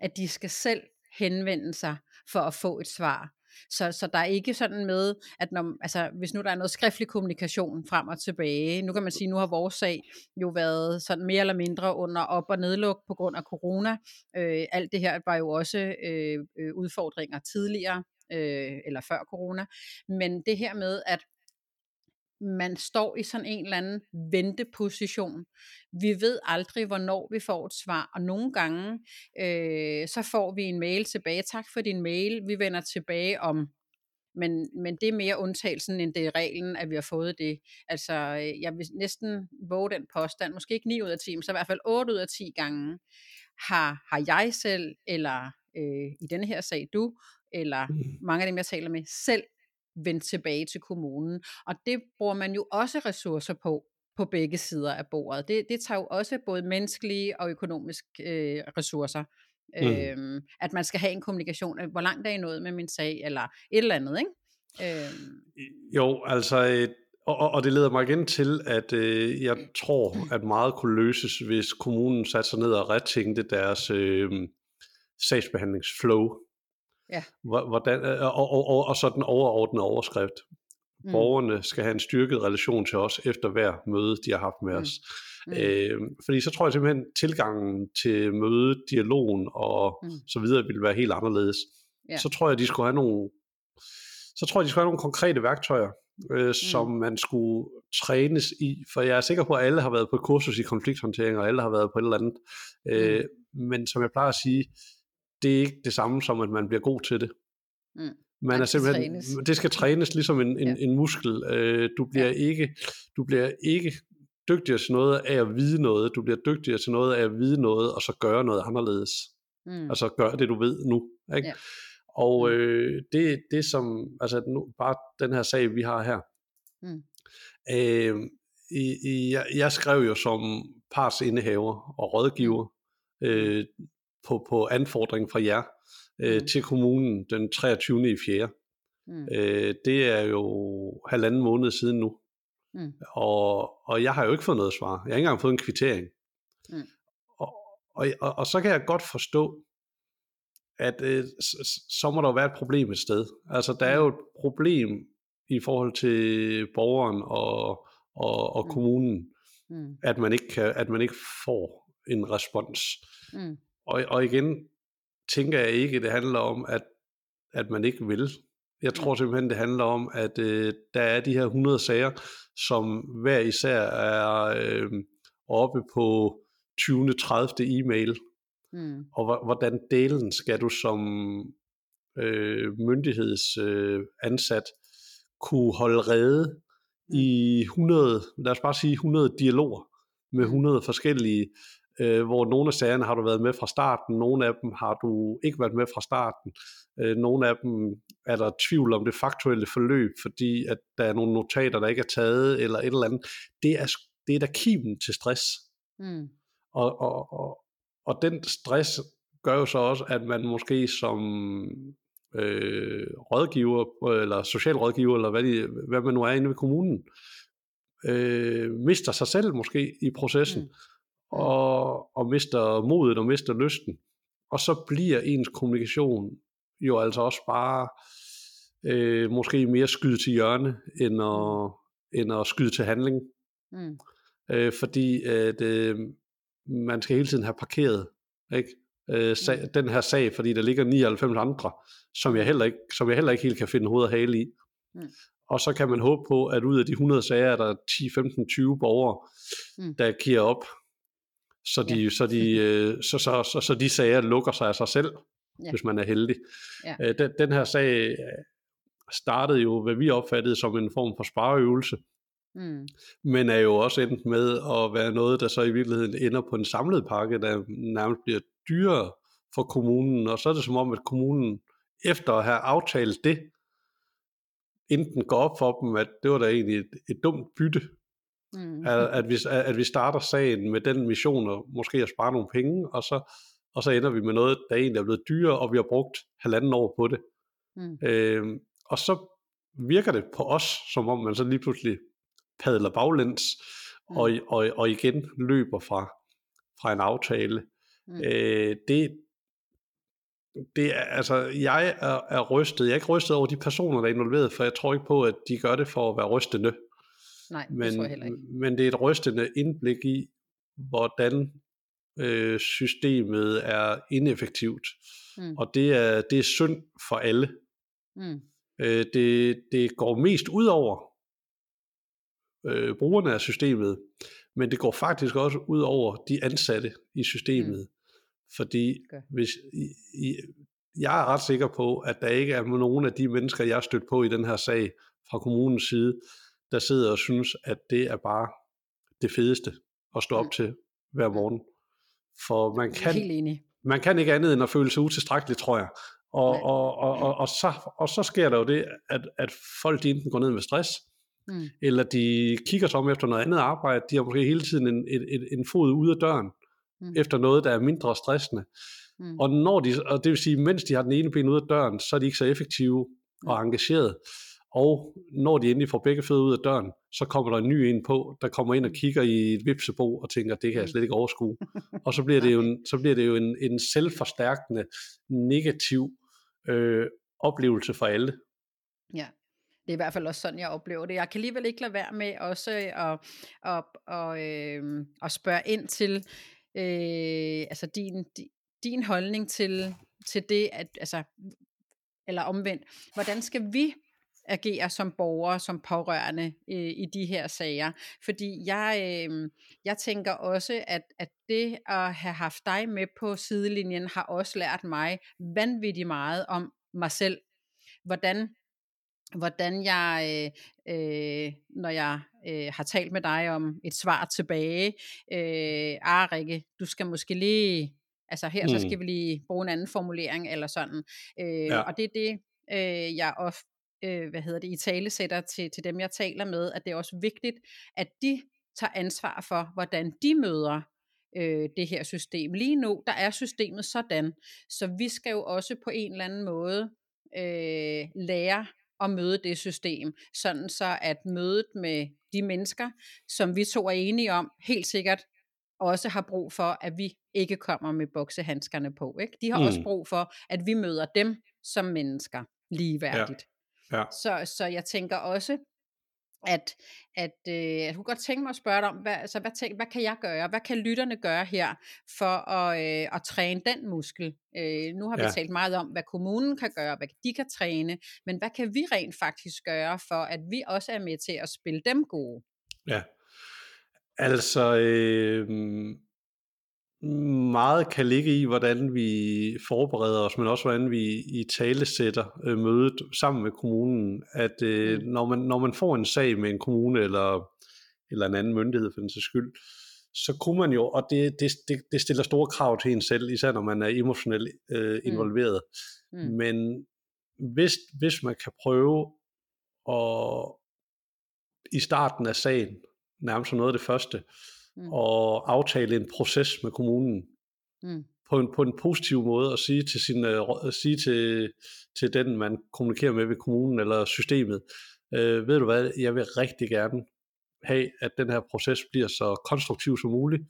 at de skal selv henvende sig for at få et svar. Så, så der er ikke sådan med, at når, altså, hvis nu der er noget skriftlig kommunikation frem og tilbage, nu kan man sige, nu har vores sag jo været sådan mere eller mindre under op- og nedluk på grund af corona. Øh, alt det her var jo også øh, øh udfordringer tidligere, øh, eller før corona. Men det her med, at man står i sådan en eller anden venteposition. Vi ved aldrig, hvornår vi får et svar, og nogle gange, øh, så får vi en mail tilbage. Tak for din mail, vi vender tilbage om men, men det er mere undtagelsen, end det er reglen, at vi har fået det. Altså, øh, jeg vil næsten våge den påstand, måske ikke 9 ud af 10, men så i hvert fald 8 ud af 10 gange, har, har jeg selv, eller øh, i denne her sag du, eller mm. mange af dem, jeg taler med, selv vendt tilbage til kommunen. Og det bruger man jo også ressourcer på, på begge sider af bordet. Det, det tager jo også både menneskelige og økonomiske øh, ressourcer. Mm. Øhm, at man skal have en kommunikation, hvor langt er I nået med min sag, eller et eller andet, ikke? Øhm. Jo, altså, og, og det leder mig igen til, at øh, jeg tror, at meget kunne løses, hvis kommunen satte sig ned og retænkte deres øh, sagsbehandlingsflow. Ja. Hvordan, øh, og, og, og, og så den overordnede overskrift. Mm. Borgerne skal have en styrket relation til os efter hver møde, de har haft med mm. os. Mm. Øh, fordi så tror jeg simpelthen, tilgangen til møde, dialogen og mm. så videre ville være helt anderledes. Ja. Så tror jeg, de skulle have nogle så tror jeg, de skulle have nogle konkrete værktøjer, øh, mm. som man skulle trænes i. For jeg er sikker på, at alle har været på kursus i konflikthåndtering, og alle har været på et eller andet. Øh, mm. Men som jeg plejer at sige, det er ikke det samme som, at man bliver god til det. Mm. Man er simpelthen, trænes. det skal trænes ligesom en, en, ja. en muskel. Øh, du, bliver ja. ikke, du bliver ikke dygtigere til noget af at vide noget. Du bliver dygtigere til noget af at vide noget, og så gøre noget anderledes. Mm. Altså gør det, du ved nu. Ikke? Ja. Og mm. øh, det, det som, altså nu, bare den her sag, vi har her. Mm. Øh, i, i, jeg, jeg skrev jo som partsindehaver og rådgiver mm. øh, på, på anfordring fra jer øh, mm. til kommunen den 23. i 4. Mm. Øh, det er jo halvanden måned siden nu. Mm. Og, og jeg har jo ikke fået noget svar. Jeg har ikke engang fået en kvittering. Mm. Og, og, og, og så kan jeg godt forstå, at øh, så, så må der jo være et problem et sted. Altså der er jo et problem i forhold til borgeren og, og, og mm. kommunen, mm. at man ikke kan, at man ikke får en respons. Mm. Og, og igen tænker jeg ikke, det handler om, at, at man ikke vil. Jeg tror simpelthen, det handler om, at øh, der er de her 100 sager, som hver især er øh, oppe på 20. 30. e-mail Mm. Og hvordan delen skal du som øh, myndighedsansat øh, ansat kunne holde rede mm. i 100, lad os bare sige 100 dialoger med 100 mm. forskellige, øh, hvor nogle af sagerne har du været med fra starten, nogle af dem har du ikke været med fra starten, øh, nogle af dem er der tvivl om det faktuelle forløb, fordi at der er nogle notater, der ikke er taget, eller et eller andet. Det er, det er da kimen til stress. Mm. Og, og, og, og den stress gør jo så også, at man måske som øh, rådgiver, eller socialrådgiver, eller hvad, de, hvad man nu er inde ved kommunen, øh, mister sig selv måske i processen, mm. Og, og mister modet og mister lysten. Og så bliver ens kommunikation jo altså også bare øh, måske mere skyde til hjørne, end at, end at skyde til handling. Mm. Øh, fordi at, øh, man skal hele tiden have parkeret ikke? Øh, sag, mm. den her sag, fordi der ligger 99 andre, som jeg heller ikke, som jeg heller ikke helt kan finde hoved og hale i. Mm. Og så kan man håbe på, at ud af de 100 sager, er der 10, 15, 20 borgere, mm. der giver op, så de, ja. så, de, øh, så, så, så, så de sager lukker sig af sig selv, ja. hvis man er heldig. Ja. Øh, den, den her sag startede jo, hvad vi opfattede som en form for spareøvelse, Mm. Men er jo også endt med at være noget, der så i virkeligheden ender på en samlet pakke, der nærmest bliver dyrere for kommunen, og så er det som om, at kommunen efter at have aftalt det, enten går op for dem, at det var da egentlig et, et dumt bytte, mm. at, at, vi, at vi starter sagen med den mission, og måske at spare nogle penge, og så, og så ender vi med noget, der egentlig er blevet dyrere, og vi har brugt halvanden år på det. Mm. Øh, og så virker det på os, som om man så lige pludselig padler baglæns, mm. og, og, og igen løber fra, fra en aftale. Mm. Øh, det, det er, altså, jeg er, er rystet. Jeg er ikke rystet over de personer, der er involveret, for jeg tror ikke på, at de gør det for at være rystende. Nej, men, det tror jeg heller ikke. Men det er et rystende indblik i, hvordan øh, systemet er ineffektivt. Mm. Og det er, det er synd for alle. Mm. Øh, det, det går mest ud over øh, brugerne af systemet, men det går faktisk også ud over de ansatte i systemet. Mm. Fordi okay. hvis i, i, jeg er ret sikker på, at der ikke er nogen af de mennesker, jeg har stødt på i den her sag fra kommunens side, der sidder og synes, at det er bare det fedeste at stå op til hver morgen. For man kan, man kan ikke andet end at føle sig utilstrækkelig, tror jeg. Og, og, og, og, og, så, og så sker der jo det, at, at folk de enten går ned med stress, mm. eller de kigger sig om efter noget andet arbejde, de har måske hele tiden en, en, en fod ude af døren, mm. efter noget, der er mindre stressende. Mm. Og, når de, og det vil sige, mens de har den ene ben ude af døren, så er de ikke så effektive mm. og engagerede. Og når de endelig får begge fødder ud af døren, så kommer der en ny en på, der kommer ind og kigger i et vipsebo og tænker, det kan jeg slet ikke overskue. og så bliver det jo en, så bliver det jo en, en selvforstærkende, negativ øh, oplevelse for alle. Ja, Det er i hvert fald også sådan, jeg oplever det. Jeg kan alligevel ikke lade være med også at, at, at, øh, at spørge ind til øh, altså din, din holdning til, til det, at, altså, eller omvendt, hvordan skal vi agere som borgere, som pårørende øh, i de her sager. Fordi jeg, øh, jeg tænker også, at, at det at have haft dig med på sidelinjen, har også lært mig vanvittigt meget om mig selv. Hvordan hvordan jeg, øh, øh, når jeg øh, har talt med dig om et svar tilbage, øh, ah Rikke, du skal måske lige, altså her mm. så skal vi lige bruge en anden formulering eller sådan. Øh, ja. Og det er det, øh, jeg ofte øh, hvad hedder det, i tale sætter til, til dem, jeg taler med, at det er også vigtigt, at de tager ansvar for, hvordan de møder øh, det her system. Lige nu, der er systemet sådan, så vi skal jo også på en eller anden måde øh, lære at møde det system, sådan så at mødet med de mennesker, som vi to er enige om, helt sikkert også har brug for, at vi ikke kommer med boksehandskerne på. Ikke? De har mm. også brug for, at vi møder dem som mennesker ligeværdigt. Ja. Ja. Så, så jeg tænker også, at, at øh, jeg kunne godt tænke mig at spørge dig om, hvad, altså, hvad, tænk, hvad kan jeg gøre? Hvad kan lytterne gøre her for at, øh, at træne den muskel? Øh, nu har vi ja. talt meget om, hvad kommunen kan gøre, hvad de kan træne, men hvad kan vi rent faktisk gøre for, at vi også er med til at spille dem gode? Ja, altså øh, meget kan ligge i, hvordan vi forbereder os, men også hvordan vi i tale sætter øh, mødet sammen med kommunen. At øh, når, man, når man får en sag med en kommune eller, eller en anden myndighed for den sags skyld, så kunne man jo, og det, det, det, det stiller store krav til en selv, især når man er emotionelt øh, mm. involveret. Mm. Mm. Men hvis, hvis man kan prøve at i starten af sagen, nærmest som noget af det første, mm. og aftale en proces med kommunen mm. på, en, på en positiv måde og sige til, sin, uh, sige til, til den, man kommunikerer med ved kommunen eller systemet, uh, ved du hvad, jeg vil rigtig gerne have, at den her proces bliver så konstruktiv som muligt,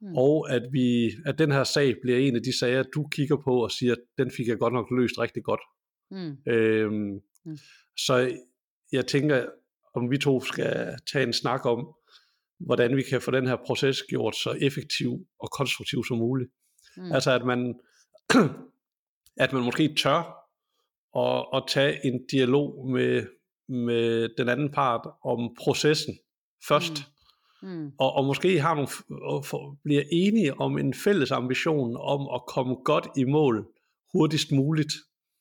mm. og at, vi, at den her sag bliver en af de sager, du kigger på og siger, den fik jeg godt nok løst rigtig godt. Mm. Øhm, mm. Så jeg tænker, om vi to skal tage en snak om, hvordan vi kan få den her proces gjort så effektiv og konstruktiv som muligt. Mm. Altså at man, at man måske tør at, at tage en dialog med, med den anden part om processen først. Mm. Mm. Og, og måske har nogle, og for, bliver enige om en fælles ambition om at komme godt i mål hurtigst muligt.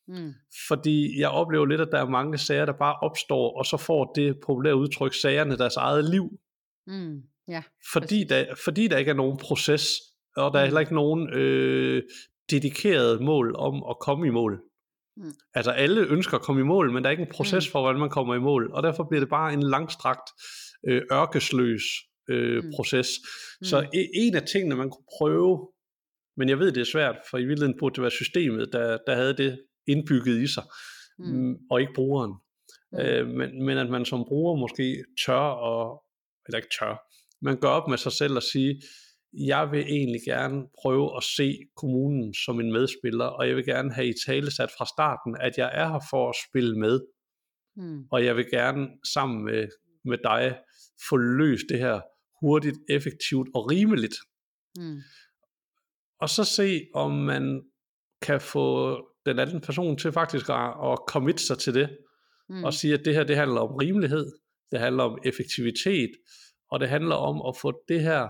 Mm. Fordi jeg oplever lidt, at der er mange sager, der bare opstår, og så får det populære udtryk sagerne deres eget liv. Mm, ja, fordi, der, fordi der ikke er nogen proces, og der er mm. heller ikke nogen øh, dedikeret mål om at komme i mål. Mm. Altså alle ønsker at komme i mål, men der er ikke en proces mm. for, hvordan man kommer i mål, og derfor bliver det bare en langstrakt, øh, ørkesløs øh, mm. proces. Mm. Så e, en af tingene, man kunne prøve, men jeg ved, det er svært, for i virkeligheden burde det være systemet, der, der havde det indbygget i sig, mm. mm og ikke brugeren. Mm. Øh, men, men at man som bruger måske tør at, eller ikke tør, man gør op med sig selv og sige, jeg vil egentlig gerne prøve at se kommunen som en medspiller, og jeg vil gerne have i tale sat fra starten, at jeg er her for at spille med, mm. og jeg vil gerne sammen med, med dig få løst det her hurtigt, effektivt og rimeligt. Mm. Og så se, om man kan få den anden person til faktisk at, at commit sig til det, mm. og sige, at det her det handler om rimelighed, det handler om effektivitet, og det handler om at få det her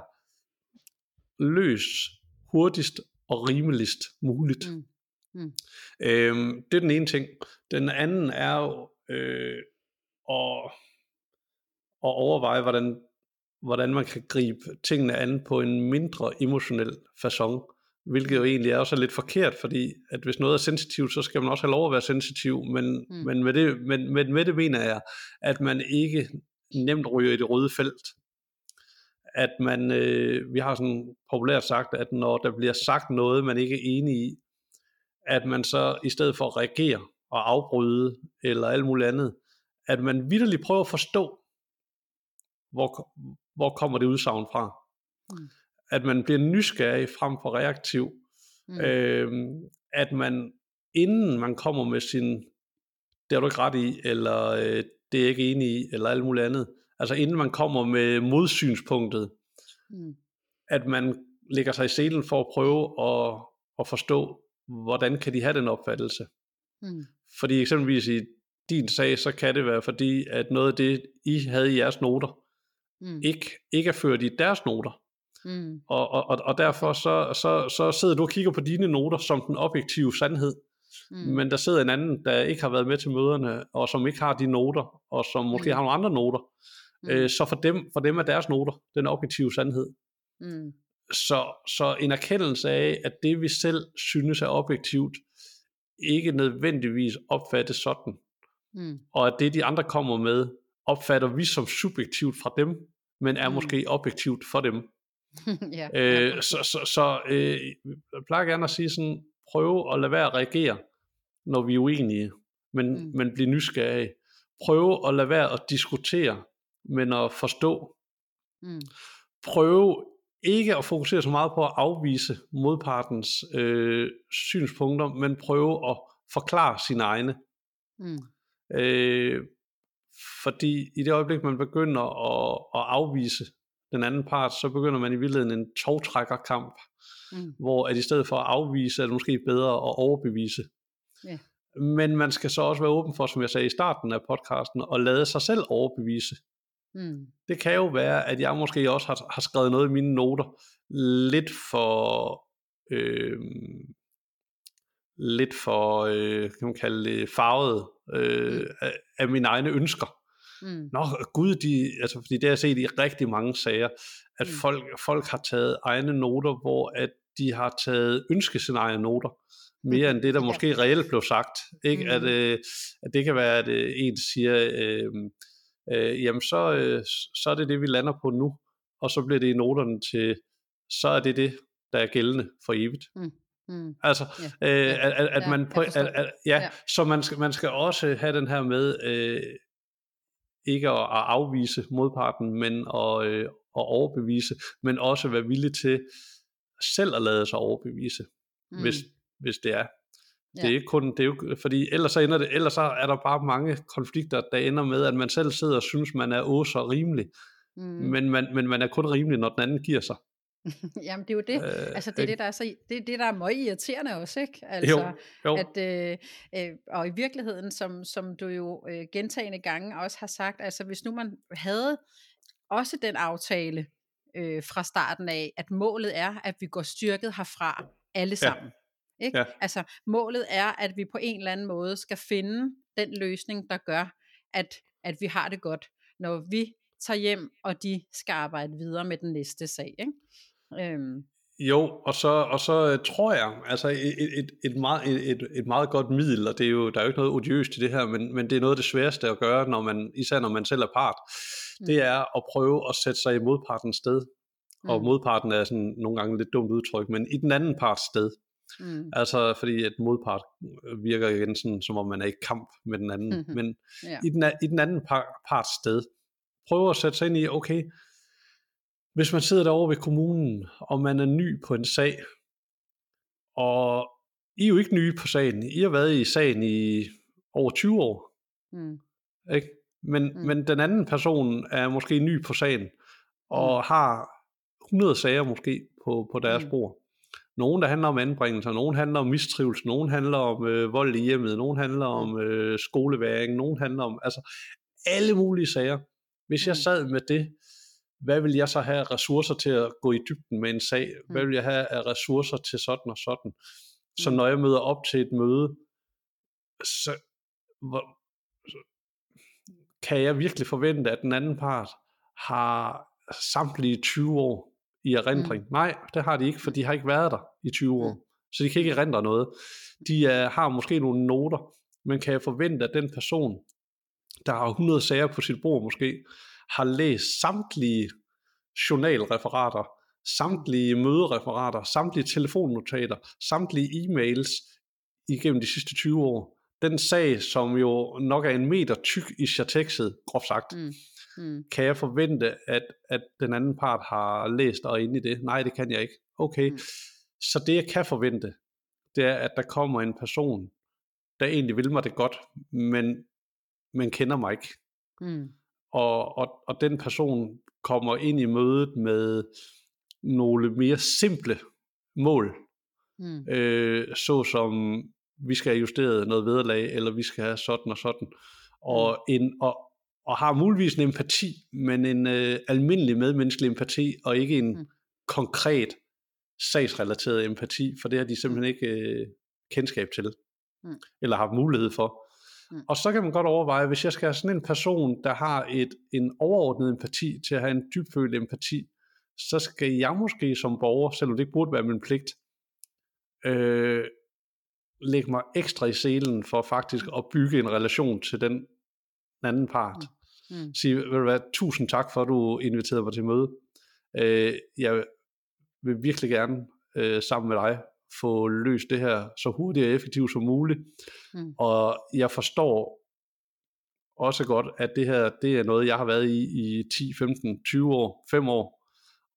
løst hurtigst og rimeligst muligt. Mm. Mm. Øhm, det er den ene ting. Den anden er jo øh, at, at overveje, hvordan, hvordan man kan gribe tingene an på en mindre emotionel façon. Hvilket jo egentlig er også lidt forkert, fordi at hvis noget er sensitivt, så skal man også have lov at være sensitiv, men, mm. men, med, det, men, men med det mener jeg, at man ikke nemt ryger i det røde felt. At man, øh, vi har sådan populært sagt, at når der bliver sagt noget, man ikke er enig i, at man så i stedet for at reagere og afbryde, eller alt muligt andet, at man vidderligt prøver at forstå, hvor, hvor kommer det udsagn fra. Mm at man bliver nysgerrig frem for reaktiv. Mm. Øhm, at man, inden man kommer med sin, det er du ikke ret i, eller øh, det er jeg ikke enig i, eller alt muligt andet. Altså inden man kommer med modsynspunktet, Mm. at man lægger sig i selen for at prøve at, at forstå, hvordan kan de have den opfattelse. Mm. Fordi eksempelvis i din sag, så kan det være fordi, at noget af det, I havde i jeres noter, Mm. ikke, ikke er ført i deres noter. Mm. Og, og, og- derfor så, så, så sidder du og kigger på dine noter som den objektive sandhed, mm. men der sidder en anden, der ikke har været med til møderne, og som ikke har de noter, og som måske Mm. har nogle andre noter. Mm. Øh, så for dem, for dem er deres noter den objektive sandhed. Mm. Så, så en erkendelse af, at det vi selv synes er objektivt, ikke nødvendigvis opfattes sådan, Mm. og at det de andre kommer med, opfatter vi som subjektivt fra dem, men er Mm. måske objektivt for dem. ja. Øh, så så, så øh, jeg plejer gerne at sige sådan, prøve at lade være at reagere, når vi er uenige, men, Mm. men blive nysgerrige. Prøve at lade være at diskutere, men at forstå. Mm. Prøve ikke at fokusere så meget på at afvise modpartens øh, synspunkter, men prøve at forklare sine egne. Mm. Øh, fordi i det øjeblik, man begynder at, at afvise den anden part, så begynder man i virkeligheden en togtrækkerkamp, Mm. hvor at i stedet for at afvise, er det måske bedre at overbevise. Ja. Men man skal så også være åben for, som jeg sagde i starten af podcasten, at lade sig selv overbevise. Mm. Det kan jo være, at jeg måske også har, har skrevet noget i mine noter lidt for... Øh, lidt for, øh, kan man kalde det, farvet øh, Mm. af, af mine egne ønsker. Mm. Nå, gud, de, altså, fordi det har jeg set i rigtig mange sager, at Mm. folk, folk har taget egne noter, hvor at de har taget ønskescenarie-noter, mere end det, der Ja. måske reelt blev sagt. Ikke? Mm. At, øh, at det kan være, at øh, en siger, øh, øh, jamen så, øh, så er det det, vi lander på nu, og så bliver det i noterne til, så er det det, der er gældende for evigt. Mm. Altså, Ja. øh, Ja. at, at, at Ja, man på, at, at, ja, Ja. så man skal, man skal også have den her med øh, ikke at, at afvise modparten, men at, øh, at overbevise, men også være villig til selv at lade sig overbevise, mm. hvis, hvis det er. Det er Ja. ikke kun, det er jo, fordi ellers så, ender det, ellers så er der bare mange konflikter, der ender med, at man selv sidder og synes, man er åh så rimelig, mm. men, man, men man er kun rimelig, når den anden giver sig. Jamen det er jo det. Øh, altså det er ikke? det, der er så, det, er det, der er meget irriterende også, ikke? Altså, jo, jo. At, øh, øh, og i virkeligheden, som, som du jo øh, gentagende gange også har sagt, altså hvis nu man havde også den aftale øh, fra starten af, at målet er, at vi går styrket herfra alle sammen. Ikke? Ja. Altså målet er, at vi på en eller anden måde skal finde den løsning, der gør, at, at vi har det godt, når vi tager hjem, og de skal arbejde videre med den næste sag. Ikke? Øhm, Jo, og så, og så øh, tror jeg, altså et, et, et, meget, et, et meget godt middel, og det er jo, der er jo ikke noget odiøst i det her, men, men det er noget af det sværeste at gøre, når man, især når man selv er part, Mm. det er at prøve at sætte sig i modpartens sted. Og Mm. modparten er sådan nogle gange lidt dumt udtryk, men i den anden parts sted. mm, Altså fordi at modpart virker igen sådan, som om man er i kamp med den anden. Mhm. Men ja. i den, i den anden par, parts sted, prøve at sætte sig ind i, okay, hvis man sidder derovre ved kommunen, og man er ny på en sag, og I er jo ikke nye på sagen, I har været i sagen i over 20 år, Mm, ikke? Men, Mm. men den anden person er måske ny på sagen, og mm. har 100 sager måske på, på deres Mm. bord. Nogle, der handler om anbringelser, nogle handler om mistrivelse, nogle handler om øh, vold i hjemmet, nogle handler om øh, skoleværing, nogle handler om, altså alle mulige sager. Hvis jeg Mm. sad med det, hvad vil jeg så have af ressourcer til at gå i dybden med en sag? Hvad Mm. vil jeg have af ressourcer til sådan og sådan? Så Mm. når jeg møder op til et møde, så, hvor, så kan jeg virkelig forvente, at den anden part har samtlige 20 år i erindring. Mm. Nej, det har de ikke, for de har ikke været der i 20 år. Mm. Så de kan ikke erindre noget. De er, har måske nogle noter, men kan jeg forvente, at den person, der har 100 sager på sit bord måske, har læst samtlige journalreferater, samtlige mødereferater, samtlige telefonnotater, samtlige e-mails igennem de sidste 20 år. Den sag, som jo nok er en meter tyk i chatekset, groft sagt, mm, mm, kan jeg forvente, at, at den anden part har læst og er inde i det? Nej, det kan jeg ikke. Okay, Mm. så det jeg kan forvente, det er, at der kommer en person, der egentlig vil mig det godt, men, men kender mig ikke. Mm. Og, og, og den person kommer ind i mødet med nogle mere simple mål, Mm. øh, såsom vi skal have justeret noget vederlag, eller vi skal have sådan og sådan, og, en, og, og har muligvis en empati, men en øh, almindelig medmenneskelig empati, og ikke en Mm. konkret sagsrelateret empati, for det har de simpelthen ikke øh, kendskab til, Mm. eller har mulighed for. Mm. Og så kan man godt overveje, hvis jeg skal have sådan en person, der har et, en overordnet empati til at have en dybfølt empati, så skal jeg måske som borger, selvom det ikke burde være min pligt, øh, lægge mig ekstra i selen for faktisk at bygge en relation til den anden part. Mm. Sige, ved du hvad, tusind tak for, at du inviterede mig til møde. Øh, jeg vil virkelig gerne øh, sammen med dig få løst det her så hurtigt og effektivt som muligt. Mm. Og jeg forstår også godt, at det her, det er noget, jeg har været i i 10, 15, 20 år, 5 år.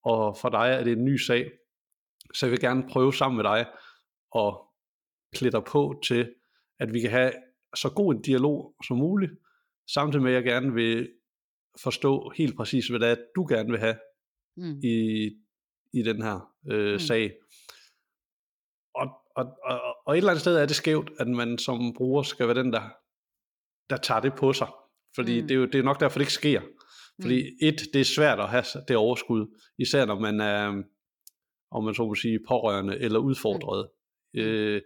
Og for dig er det en ny sag. Så jeg vil gerne prøve sammen med dig at klæde dig på til, at vi kan have så god en dialog som muligt, samtidig med, at jeg gerne vil forstå helt præcis, hvad det er, du gerne vil have Mm. i, i den her øh, Mm. sag. Og, og, og, og et eller andet sted er det skævt, at man som bruger skal være den, der, der tager det på sig. Fordi Mm. mm. det, er jo, det er nok derfor, det ikke sker. Fordi et, det er svært at have det overskud, især når man er, om man så må sige, pårørende eller udfordret. Mm. Øh,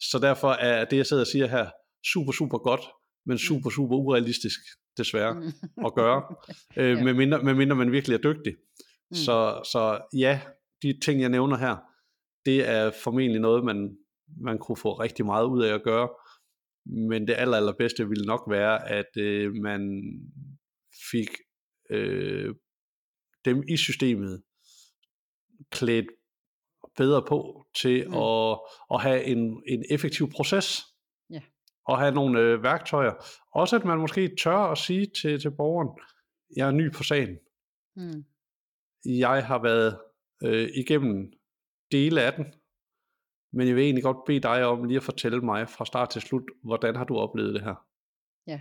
så derfor er det, jeg sidder og siger her, super, super godt, men super, super urealistisk, desværre, Mm. at gøre, øh, Ja. medmindre, medmindre man virkelig er dygtig. Mm. Så, så ja, de ting, jeg nævner her, det er formentlig noget, man, man kunne få rigtig meget ud af at gøre. Men det aller, allerbedste ville nok være, at øh, man fik øh, dem i systemet klædt bedre på til Mm. at, at have en, en effektiv proces. Ja. Og have nogle øh, værktøjer. Også at man måske tør at sige til, til borgeren, jeg er ny på sagen Mm. jeg har været øh, igennem dele af den, men jeg vil egentlig godt bede dig om lige at fortælle mig fra start til slut, hvordan har du oplevet det her? Ja.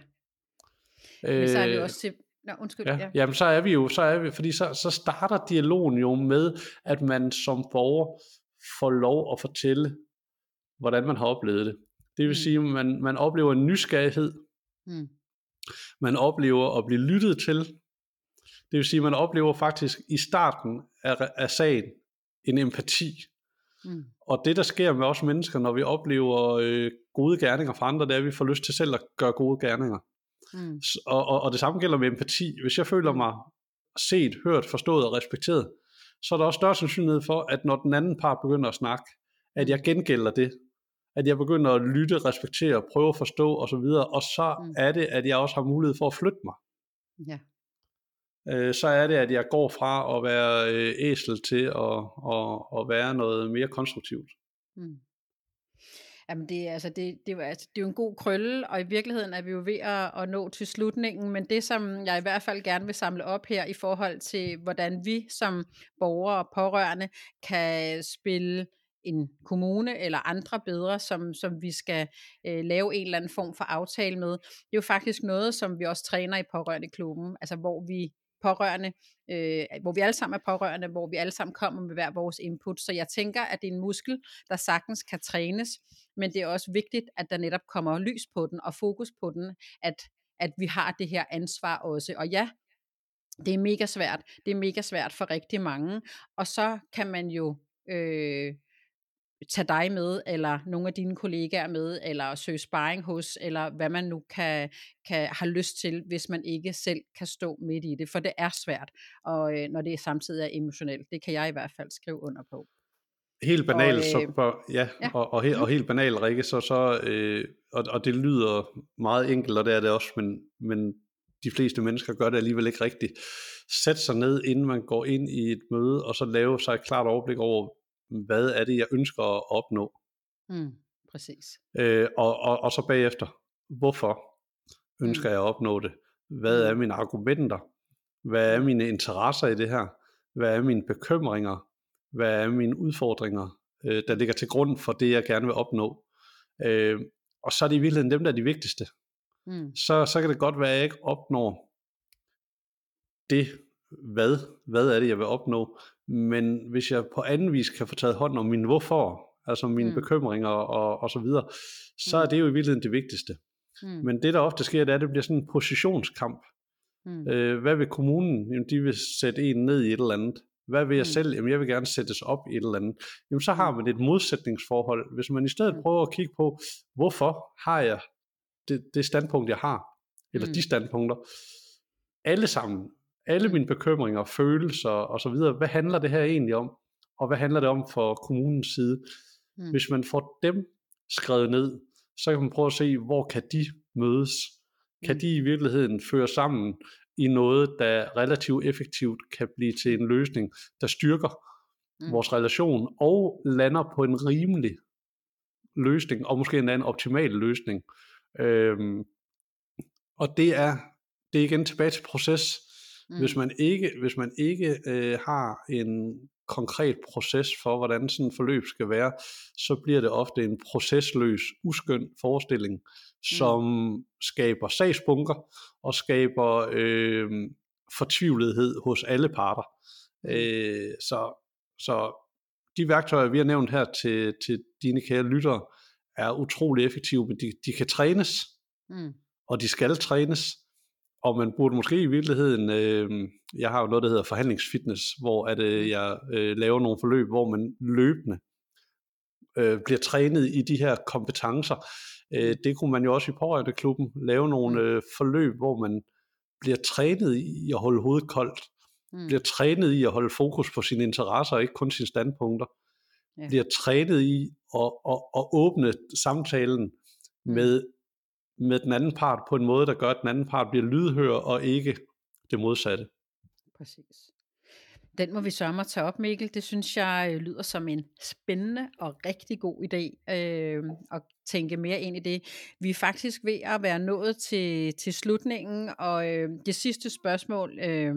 Men så er det jo Øh, også til... Nå, undskyld. Ja, Ja. ja. Jamen så er vi jo, så er vi, fordi så, så starter dialogen jo med, at man som borger får lov at fortælle, hvordan man har oplevet det. Det vil Mm. sige, at man, man oplever en nysgerrighed, Mm. man oplever at blive lyttet til. Det vil sige, at man oplever faktisk i starten af, af sagen en empati. Mm. Og det, der sker med os mennesker, når vi oplever øh, gode gerninger fra andre, det er, at vi får lyst til selv at gøre gode gerninger. Mm. Og, og, og det samme gælder med empati. Hvis jeg føler mig set, hørt, forstået og respekteret, så er der også større sandsynlighed for, at når den anden part begynder at snakke, at jeg gengælder det. At jeg begynder at lytte, respektere, prøve at forstå osv. Og så Mm. er det, at jeg også har mulighed for at flytte mig. Ja. Øh, så er det, at jeg går fra at være øh, æsel til at, at, at være noget mere konstruktivt. Mm. Jamen det, er- altså det, det, er jo- altså det er jo en god krølle, og i virkeligheden er vi jo ved at, at nå til slutningen, men det som jeg i hvert fald gerne vil samle op her i forhold til, hvordan vi som borgere og pårørende kan spille en kommune eller andre bedre, som, som vi skal øh, lave en eller anden form for aftale med. Det er jo faktisk noget, som vi også træner i pårørende klubben, altså hvor vi pårørende, øh, hvor vi alle sammen er pårørende, hvor vi alle sammen kommer med hver vores input. Så jeg tænker, at det er en muskel, der sagtens kan trænes, men det er også vigtigt, at der netop kommer lys på den og fokus på den, at, at vi har det her ansvar også. Og ja, det er mega svært. Det er mega svært for rigtig mange. Og så kan man jo øh, tage dig med, eller nogle af dine kollegaer med, eller søge sparring hos, eller hvad man nu kan, kan have lyst til, hvis man ikke selv kan stå midt i det. For det er svært, og øh, når det samtidig er emotionelt. Det kan jeg i hvert fald skrive under på. Helt banalt, Og, så øh, bør, ja, ja. ja. Og, og, helt, og helt banalt, Rikke, så, så øh, og, og det lyder meget enkelt, og det er det også, men, men de fleste mennesker gør det alligevel ikke rigtigt. Sæt sig ned, inden man går ind i et møde, og så lave sig et klart overblik over, hvad er det, jeg ønsker at opnå. Mm, præcis. Øh, og, og, og så bagefter, hvorfor ønsker Mm. jeg at opnå det? Hvad er Mm. mine argumenter? Hvad er mine interesser i det her? Hvad er mine bekymringer? Hvad er mine udfordringer, øh, der ligger til grund for det, jeg gerne vil opnå? Øh, og så er det i virkeligheden dem, der er de vigtigste. Mm, Så, så kan det godt være, at jeg ikke opnår det, hvad, hvad er det, jeg vil opnå, men hvis jeg på anden vis kan få taget hånd om min hvorfor, altså mine mm. bekymringer og, og så videre, så mm. er det jo i virkeligheden det vigtigste. Mm. Men det der ofte sker, det er, at det bliver sådan en positionskamp. Mm. Øh, hvad vil kommunen? Jamen, de vil sætte en ned i et eller andet. Hvad vil jeg mm. selv? Jamen, jeg vil gerne sættes op i et eller andet. Jamen, så har mm. man et modsætningsforhold. Hvis man i stedet mm. prøver at kigge på, hvorfor har jeg det, det standpunkt, jeg har, eller mm. de standpunkter, alle sammen, alle mm. mine bekymringer, følelser og så videre, hvad handler det her egentlig om? Og hvad handler det om for kommunens side? Mm. Hvis man får dem skrevet ned, så kan man prøve at se, hvor kan de mødes? Kan mm. de i virkeligheden føre sammen i noget, der relativt effektivt kan blive til en løsning, der styrker mm. vores relation og lander på en rimelig løsning, og måske endda en optimal løsning. Øhm, og det er, det er igen tilbage til proces. Mm. Hvis man ikke, hvis man ikke øh, har en konkret proces for, hvordan sådan et forløb skal være, så bliver det ofte en processløs, uskøn forestilling, mm. som skaber sagsbunker og skaber øh, fortvivlethed hos alle parter. Mm. Øh, så, så de værktøjer, vi har nævnt her til, til dine kære lyttere, er utrolig effektive, men de, de kan trænes, mm. og de skal trænes. Og man burde måske i virkeligheden, øh, jeg har jo noget, der hedder forhandlingsfitness, hvor at, øh, mm. jeg øh, laver nogle forløb, hvor man løbende øh, bliver trænet i de her kompetencer. Øh, mm. det kunne man jo også i klubben lave nogle mm. øh, forløb, hvor man bliver trænet i at holde hovedet koldt, mm. bliver trænet i at holde fokus på sine interesser, og ikke kun sine standpunkter, ja. bliver trænet i at, at, at åbne samtalen mm. med med den anden part på en måde, der gør, at den anden part bliver lydhør og ikke det modsatte. Præcis. Den må vi sørge mig at tage op, Mikkel. Det synes jeg øh, lyder som en spændende og rigtig god idé øh, og tænke mere ind i det. Vi er faktisk ved at være nået til, til slutningen, og øh, det sidste spørgsmål, øh,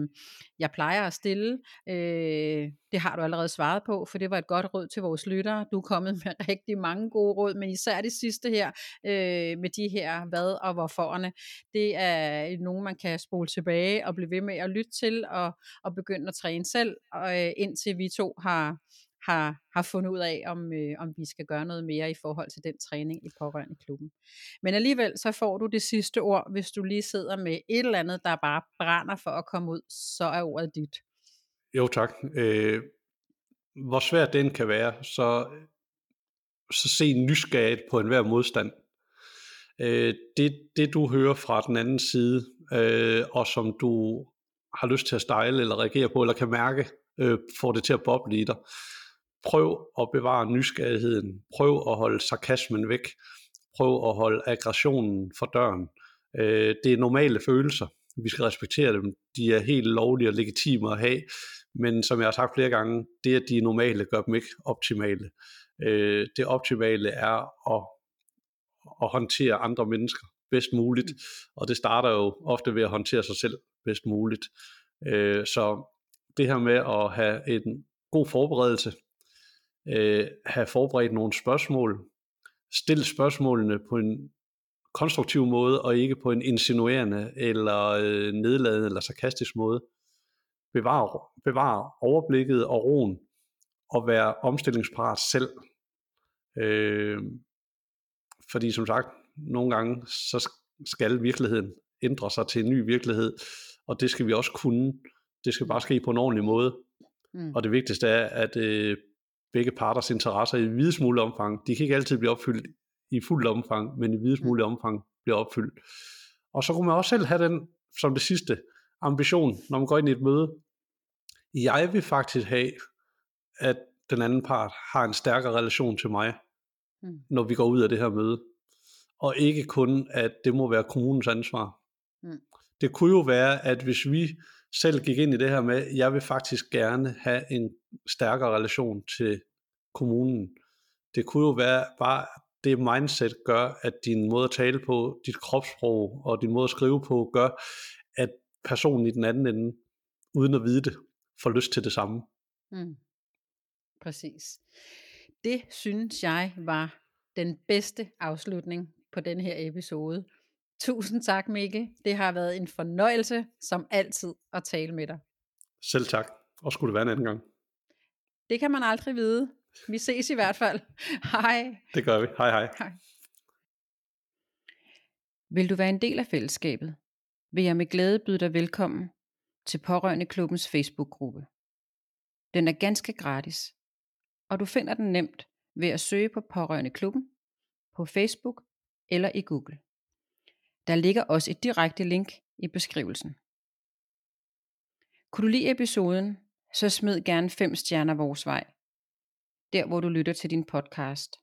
jeg plejer at stille, øh, det har du allerede svaret på, for det var et godt råd til vores lyttere. Du er kommet med rigtig mange gode råd, men især det sidste her, øh, med de her hvad og hvorforerne, det er nogen, man kan spole tilbage og blive ved med at lytte til, og, og begynde at træne selv, og, øh, indtil vi to har har, har fundet ud af, om, øh, om vi skal gøre noget mere i forhold til den træning i pårørende klubben. Men alligevel så får du det sidste ord, hvis du lige sidder med et eller andet, der bare brænder for at komme ud, så er ordet dit. Jo tak. Øh, hvor svært den kan være, så, så se nysgerrigt på enhver modstand. Øh, det, det du hører fra den anden side, øh, og som du har lyst til at stejle eller reagere på, eller kan mærke, øh, får det til at boble i dig prøv at bevare nysgerrigheden, prøv at holde sarkasmen væk, prøv at holde aggressionen for døren. Øh, det er normale følelser, vi skal respektere dem, de er helt lovlige og legitime at have, men som jeg har sagt flere gange, det at de er normale gør dem ikke optimale. Øh, det optimale er at, at håndtere andre mennesker bedst muligt, mm. og det starter jo ofte ved at håndtere sig selv bedst muligt. Øh, så det her med at have en god forberedelse, øh, have forberedt nogle spørgsmål, stille spørgsmålene på en konstruktiv måde, og ikke på en insinuerende, eller øh, nedladende, eller sarkastisk måde. Bevare, bevare overblikket og roen, og være omstillingsparat selv. Øh, fordi som sagt, nogle gange, så skal virkeligheden ændre sig til en ny virkelighed, og det skal vi også kunne. Det skal bare ske på en ordentlig måde. Mm. Og det vigtigste er, at øh, begge parters interesser i videst mulig omfang. De kan ikke altid blive opfyldt i fuldt omfang, men i videst mm. mulig omfang bliver opfyldt. Og så kunne man også selv have den, som det sidste, ambition, når man går ind i et møde. Jeg vil faktisk have, at den anden part har en stærkere relation til mig, mm. når vi går ud af det her møde. Og ikke kun, at det må være kommunens ansvar. Mm. Det kunne jo være, at hvis vi selv gik ind i det her med, jeg vil faktisk gerne have en stærkere relation til kommunen. Det kunne jo være bare, det mindset gør, at din måde at tale på, dit kropssprog og din måde at skrive på, gør, at personen i den anden ende, uden at vide det, får lyst til det samme. Mm. Præcis. Det synes jeg var den bedste afslutning på den her episode. Tusind tak, Mikkel. Det har været en fornøjelse, som altid, at tale med dig. Selv tak. Og skulle det være en anden gang. Det kan man aldrig vide. Vi ses i hvert fald. Hej. Det gør vi. Hej hej. hej. Vil du være en del af fællesskabet, vil jeg med glæde byde dig velkommen til Pårørende Klubbens Facebook-gruppe. Den er ganske gratis, og du finder den nemt ved at søge på Pårørende Klubben på Facebook eller i Google. Der ligger også et direkte link i beskrivelsen. Kunne du lide episoden, så smid gerne 5 stjerner vores vej, der hvor du lytter til din podcast.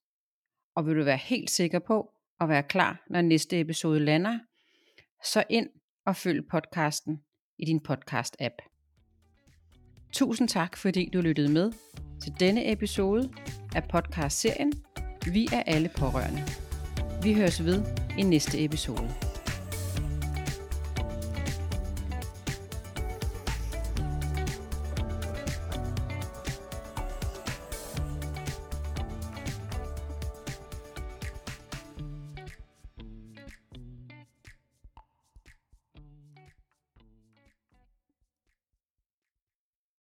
Og vil du være helt sikker på at være klar, når næste episode lander, så ind og følg podcasten i din podcast-app. Tusind tak, fordi du lyttede med til denne episode af podcast-serien Vi er alle pårørende. Vi høres ved i næste episode.